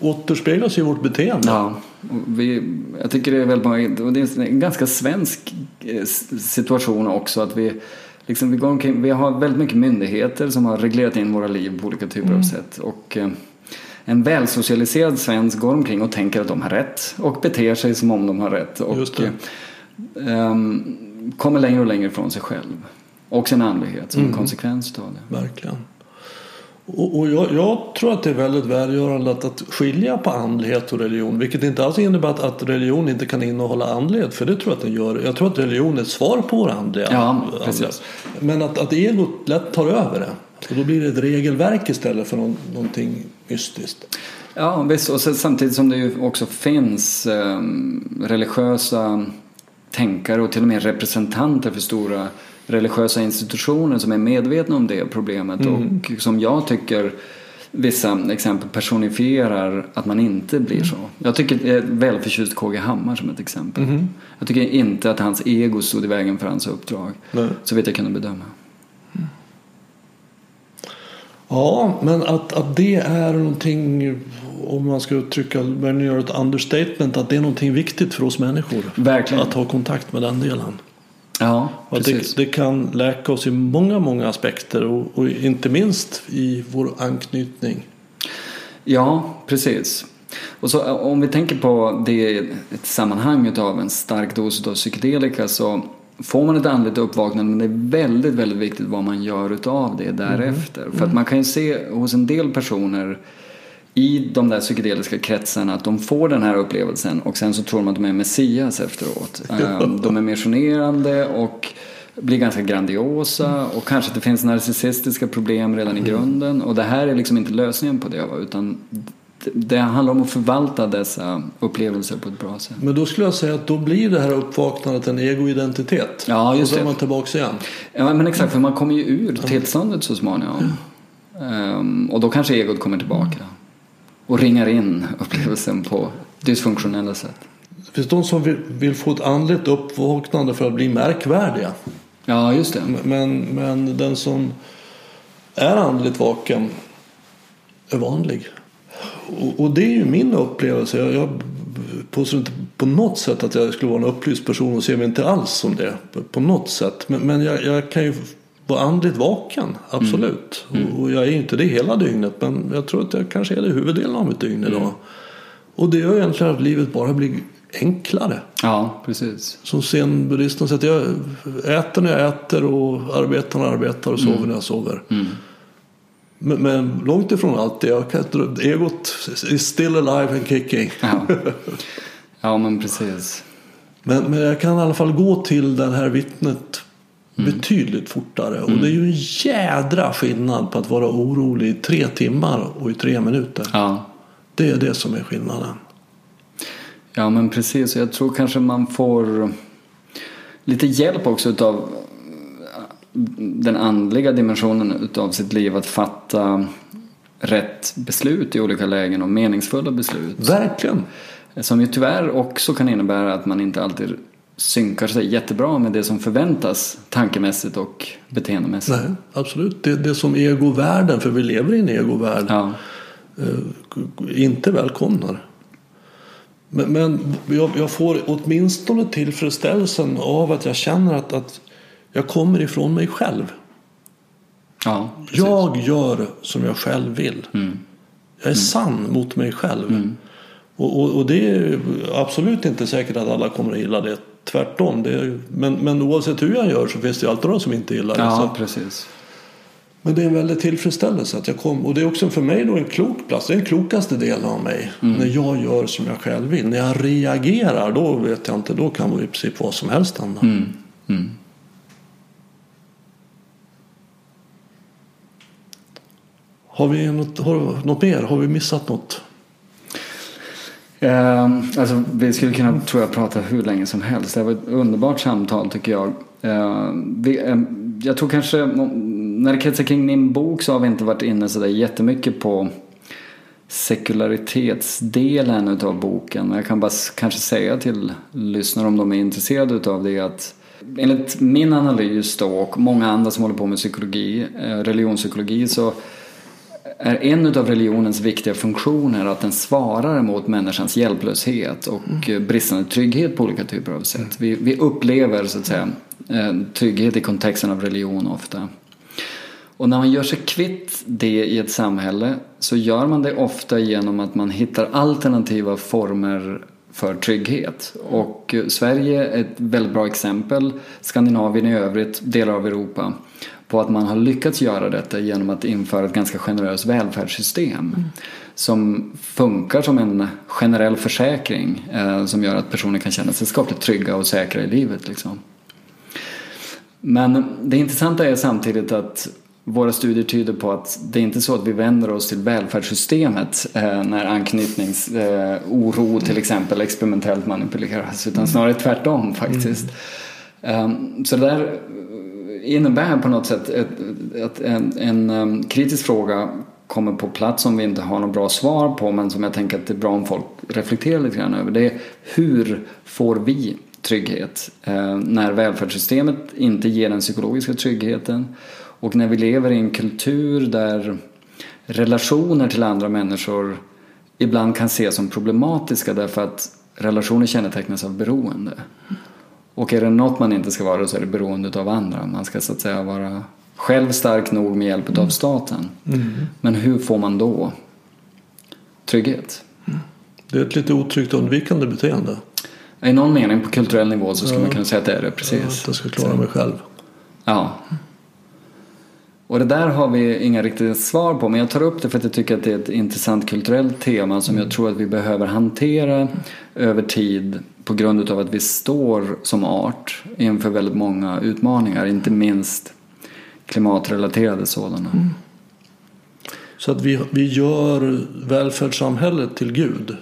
återspeglas i vårt beteende. Ja, vi, jag tycker det är väldigt många, och det är en ganska svensk eh, situation också att vi liksom, vi, går omkring, vi har väldigt mycket myndigheter som har reglerat in våra liv på olika typer mm. av sätt. Och, eh, en välsocialiserad svensk går omkring och tänker att de har rätt och beter sig som om de har rätt. Och eh, kommer längre och längre ifrån sig själv. Och sin andlighet som mm. en konsekvens av det. Verkligen. Och, och jag, jag, tror att det är väldigt välgörande att, att skilja på andlighet och religion. Vilket inte alls innebär att, att religion inte kan innehålla andlighet. För det tror jag att den gör. Jag tror att religion är ett svar på vår andliga. Ja, precis. Men att, att egot lätt tar över det. Och då blir det ett regelverk istället för någon, någonting mystiskt. Ja visst, och samtidigt som det ju också finns eh, religiösa tänkare och till och med representanter för stora religiösa institutioner som är medvetna om det problemet mm. och som jag tycker vissa exempel personifierar att man inte blir mm. så. Jag tycker jag är väldigt förtjust KG Hammar som ett exempel. Mm. Jag tycker inte att hans ego stod i vägen för hans uppdrag. Nej. Så vet jag kunde bedöma. Mm. Ja, men att, att det är någonting om man ska uttrycka, göra ett understatement, att det är någonting viktigt för oss människor. Verkligen. Att ha kontakt med den delen. Ja, det, det, kan läka oss i många, många aspekter och, och, inte minst i vår anknytning. Ja, precis. Och så, om vi tänker på det i ett sammanhang av en stark dos av psykedelika så får man ett andligt uppvaknande men det är väldigt, väldigt viktigt vad man gör utav det därefter. Mm. För att man kan ju se hos en del personer i de där psykedeliska kretsarna att de får den här upplevelsen och sen så tror de att de är Messias efteråt. Ehm, de är missionerande och blir ganska grandiosa och kanske att det finns narcissistiska problem redan i mm. grunden och det här är liksom inte lösningen på det utan det handlar om att förvalta dessa upplevelser på ett bra sätt. Men då skulle jag säga att då blir det här uppvaknandet en egoidentitet. Ja, just och så är man tillbaka igen. Ja, men exakt, för man kommer ju ur tillståndet så småningom. Um, och då kanske egot kommer tillbaka och ringar in upplevelsen på dysfunktionella sätt. Det finns de som vill, vill få ett andligt uppvaknande för att bli märkvärdiga. Ja, just det. Men, men den som är andligt vaken är vanlig. Och, och det är ju min upplevelse. Jag, jag påstår inte på något sätt att jag skulle vara en upplyst person och ser mig inte alls som det på något sätt. Men, men jag, jag kan ju vara andligt vaken, absolut. Mm. Mm. Och, och, jag är inte det hela dygnet men jag tror att jag kanske är det huvuddelen av mitt dygn idag. Mm. Och det gör egentligen att livet bara blir enklare. Ja, precis. Som zen-buddhisten säger, jag äter när jag äter och arbetar när jag arbetar och sover mm. när jag sover. Mm. Men, men, långt ifrån allt Jag kan, egot is still alive and kicking. Ja, ja men precis. Men, men jag kan i alla fall gå till det här vittnet mm. betydligt fortare. Och det är ju en jädra skillnad på att vara orolig i tre timmar och i tre minuter. Ja. Det är det som är skillnaden. Ja men precis, jag tror kanske man får lite hjälp också utav den andliga dimensionen utav sitt liv att fatta rätt beslut i olika lägen och meningsfulla beslut. Verkligen. Som ju tyvärr också kan innebära att man inte alltid synkar sig jättebra med det som förväntas tankemässigt och beteendemässigt. Nej, absolut. Det, det som egovärlden, för vi lever i en egovärld, ja. Eh, inte välkomnar. Men, men jag, jag, får åtminstone tillfredsställelsen av att jag känner att, att jag kommer ifrån mig själv. Ja, jag gör som jag själv vill. Mm. Jag är mm. sann mot mig själv. Mm. Och, och, och, det är absolut inte säkert att alla kommer att gilla det. Tvärtom. Är, men, men oavsett hur jag gör så finns det alltid de som inte gillar det. Ja, precis. Men det är en väldig tillfredsställelse att jag kom. Och det är också för mig då en klok plats. Det är den klokaste delen av mig. Mm. När jag gör som jag själv vill. När jag reagerar då vet jag inte. Då kan i princip vad som helst hända. Mm. Mm. Har vi något, har, något mer? Har vi missat något? Um, alltså, vi skulle kunna tror jag, prata hur länge som helst. Det var ett underbart samtal tycker jag. Uh, vi, um, jag tror kanske när det kretsar kring min bok så har vi inte varit inne sådär jättemycket på sekularitetsdelen utav boken. Jag kan bara kanske säga till lyssnare om de är intresserade utav det att enligt min analys då och många andra som håller på med psykologi, eh, religionspsykologi så är en av religionens viktiga funktioner att den svarar mot människans hjälplöshet och mm. bristande trygghet på olika typer av sätt. Vi, vi upplever så att säga eh, trygghet i kontexten av religion ofta. Och när man gör sig kvitt det i ett samhälle så gör man det ofta genom att man hittar alternativa former för trygghet. Och Sverige är ett väldigt bra exempel, Skandinavien i övrigt, delar av Europa på att man har lyckats göra detta genom att införa ett ganska generöst välfärdssystem mm. som funkar som en generell försäkring eh, som gör att personer kan känna sig skapligt trygga och säkra i livet. Liksom. Men det intressanta är samtidigt att våra studier tyder på att det är inte så att vi vänder oss till välfärdssystemet eh, när anknytningsoro eh, till exempel experimentellt manipuleras utan snarare tvärtom faktiskt. Mm. Um, så det där innebär på något sätt att en, en um, kritisk fråga kommer på plats som vi inte har något bra svar på men som jag tänker att det är bra om folk reflekterar lite grann över. Det är hur får vi trygghet eh, när välfärdssystemet inte ger den psykologiska tryggheten och när vi lever i en kultur där relationer till andra människor ibland kan ses som problematiska därför att relationer kännetecknas av beroende. Och är det något man inte ska vara så är det beroende av andra. Man ska så att säga vara själv stark nog med hjälp av mm. staten. Mm. Men hur får man då trygghet? Mm. Det är ett lite otryggt undvikande beteende. I någon mening på kulturell nivå så skulle ja. man kunna säga att det är det. Precis. Ja, att jag ska klara mig själv. Ja. Och det där har vi inga riktiga svar på men jag tar upp det för att jag tycker att det är ett intressant kulturellt tema som jag tror att vi behöver hantera över tid på grund av att vi står som art inför väldigt många utmaningar, inte minst klimatrelaterade sådana. Mm. Så att vi, vi gör välfärdssamhället till Gud?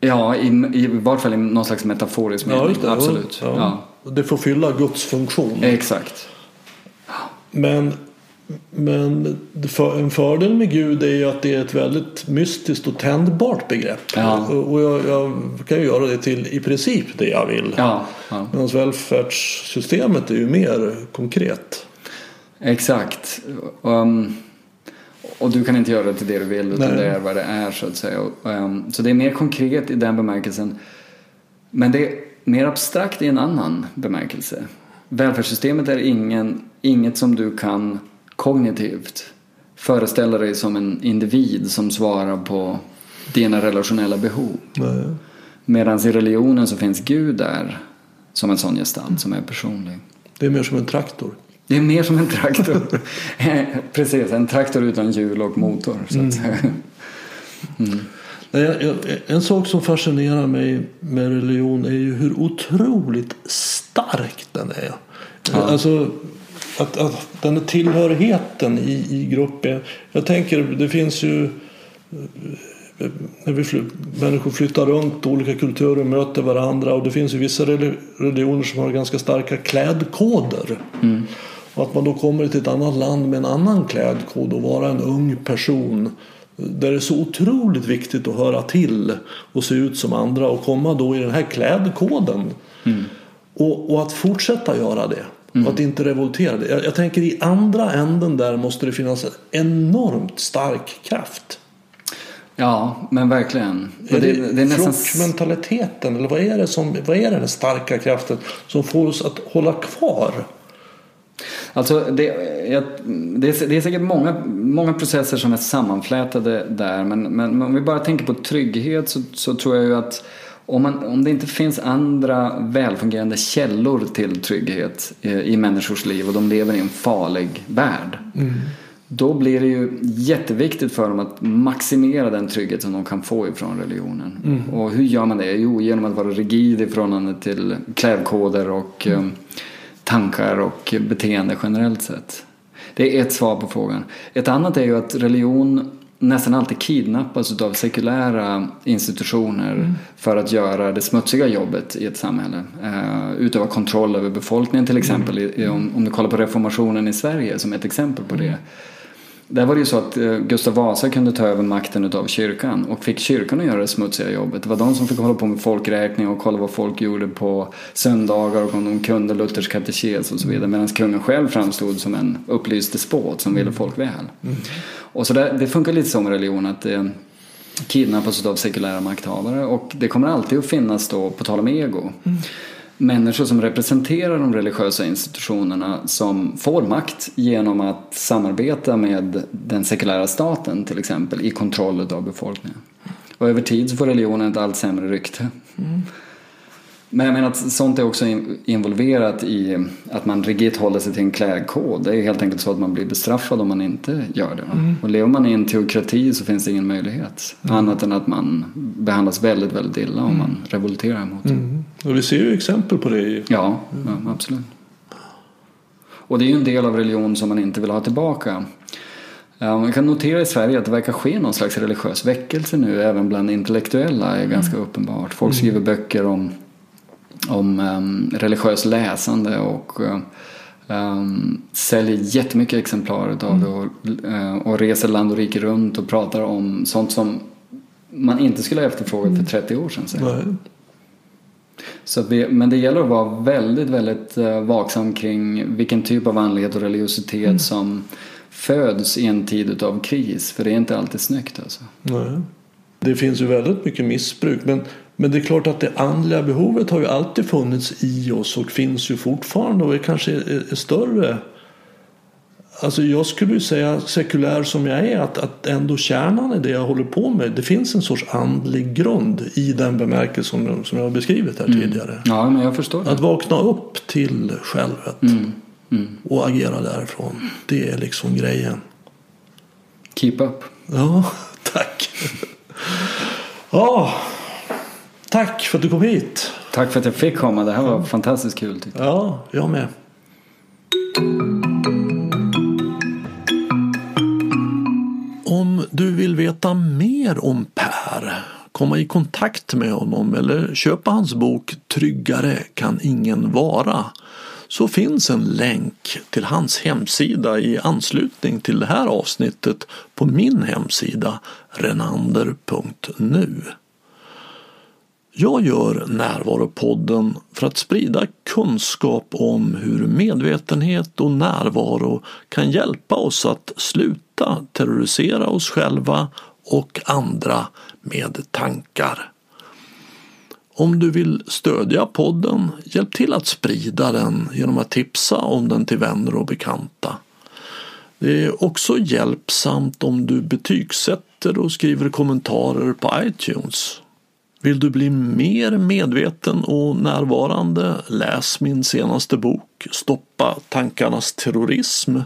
Ja, i, i vart fall i någon slags metaforisk mening. Ja, Absolut. Ja. Ja. Det får fylla Guds funktion. Exakt. Men men en fördel med Gud är ju att det är ett väldigt mystiskt och tändbart begrepp. Ja. Och jag, jag, kan ju göra det till i princip det jag vill. Ja, ja. Medan välfärdssystemet är ju mer konkret. Exakt. Um, och du kan inte göra det till det du vill utan Nej. det är vad det är så att säga. Ehm, så det är mer konkret i den bemärkelsen. Men det är mer abstrakt i en annan bemärkelse. Välfärdssystemet är ingen, inget som du kan kognitivt föreställa dig som en individ som svarar på dina relationella behov. Medan i religionen så finns Gud där som en sån gestalt som är personlig. Det är mer som en traktor. Det är mer som en traktor. Precis, en traktor utan hjul och motor. Jag- jag- En sak som fascinerar mig med religion är ju hur otroligt stark den är. Alltså att, att den tillhörigheten i, i gruppen. Jag tänker, det finns ju när vi fly, människor flyttar runt, olika kulturer möter varandra och det finns ju vissa reli- religioner som har ganska starka klädkoder. Och att man då kommer till ett annat land med en annan klädkod och vara en ung person där det är så otroligt viktigt att höra till och se ut som andra och komma då i den här klädkoden. Och, och att fortsätta göra det. Och att inte revoltera det. Jag, jag tänker i andra änden där måste det finnas en enormt stark kraft. Ja, men verkligen. Är det, det, det är nästan... flockmentaliteten eller vad är det som vad är den starka kraften som får oss att hålla kvar? Alltså det, jag, det, är, det är säkert många, många processer som är sammanflätade där men, men om vi bara tänker på trygghet så, så tror jag ju att om, man, om det inte finns andra välfungerande källor till trygghet i, i människors liv och de lever i en farlig värld då blir det ju jätteviktigt för dem att maximera den trygghet som de kan få ifrån religionen. Och hur gör man det? Jo, genom att vara rigid i förhållande till klädkoder och eh, tankar och beteende generellt sett. Det är ett svar på frågan. Ett annat är ju att religion nästan alltid kidnappas av sekulära institutioner för att göra det smutsiga jobbet i ett samhälle. Uh, utöva kontroll över befolkningen till exempel. I, i, om, om du kollar på reformationen i Sverige som ett exempel på det. Där var det ju så att eh, Gustav Vasa kunde ta över makten utav kyrkan och fick kyrkan att göra det smutsiga jobbet. Det var de som fick hålla på med folkräkning och kolla vad folk gjorde på söndagar och om de kunde Luthers katekes och så vidare. Medan kungen själv framstod som en upplyst despot som ville folk väl. Och så där, det funkar lite så med religion att det kidnappas av sekulära makthavare och det kommer alltid att finnas då, på tal om ego, människor som representerar de religiösa institutionerna som får makt genom att samarbeta med den sekulära staten till exempel i kontroll av befolkningen. Och över tid så får religionen ett allt sämre rykte. Men jag menar att sånt är också in- involverat i att man rigitt håller sig till en klädkod. Det är helt enkelt så att man blir bestraffad om man inte gör det. va? Och lever man i en teokrati så finns det ingen möjlighet. Annat än att man behandlas väldigt, väldigt illa om man revolterar mot det. Och vi ser ju exempel på det Ja, ja, absolut. Och det är ju en del av religion som man inte vill ha tillbaka. Man kan notera i Sverige att det verkar ske någon slags religiös väckelse nu även bland intellektuella är ganska uppenbart. Folk skriver böcker om, om um, religiös läsande och um, säljer jättemycket exemplar utav det och, uh, och reser land och rike runt och pratar om sånt som man inte skulle ha efterfrågat för 30 år sedan. Så att vi, men det gäller att vara väldigt, väldigt eh, vaksam kring vilken typ av andlighet och religiositet som föds i en tid av kris. För det är inte alltid snyggt alltså. Nej. Det finns ju väldigt mycket missbruk. Men, men det är klart att det andliga behovet har ju alltid funnits i oss och finns ju fortfarande och är kanske är, är större. Alltså jag skulle ju säga sekulär som jag är att, att ändå kärnan i det jag håller på med. Det finns en sorts andlig grund i den bemärkelse som, som jag har beskrivit här tidigare. Ja, men jag förstår. Att vakna upp till självet Mm. och agera därifrån. Det är liksom grejen. Keep up. Ja, tack. Ja, tack för att du kom hit. Tack för att jag fick komma. Det här var fantastiskt kul. Tyckte. Ja, jag med. Om du vill veta mer om Per, komma i kontakt med honom eller köpa hans bok Tryggare kan ingen vara så finns en länk till hans hemsida i anslutning till det här avsnittet på min hemsida renander.nu. Jag gör Närvaropodden för att sprida kunskap om hur medvetenhet och närvaro kan hjälpa oss att sluta terrorisera oss själva och andra med tankar. Om du vill stödja podden, hjälp till att sprida den genom att tipsa om den till vänner och bekanta. Det är också hjälpsamt om du betygsätter och skriver kommentarer på iTunes. Vill du bli mer medveten och närvarande? Läs min senaste bok Stoppa tankarnas terrorism.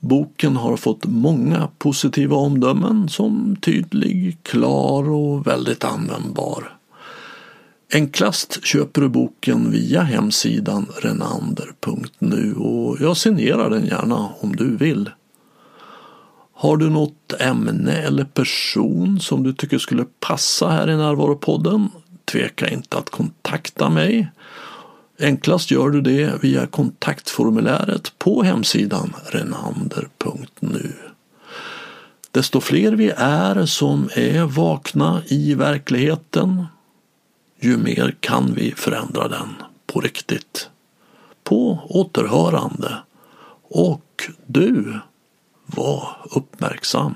Boken har fått många positiva omdömen som tydlig, klar och väldigt användbar. Enklast köper du boken via hemsidan renander.nu och jag signerar den gärna om du vill. Har du något ämne eller person som du tycker skulle passa här i Närvaropodden? Tveka inte att kontakta mig. Enklast gör du det via kontaktformuläret på hemsidan renander.nu. Desto fler vi är som är vakna i verkligheten, ju mer kan vi förändra den på riktigt. På återhörande. Och du var uppmärksam.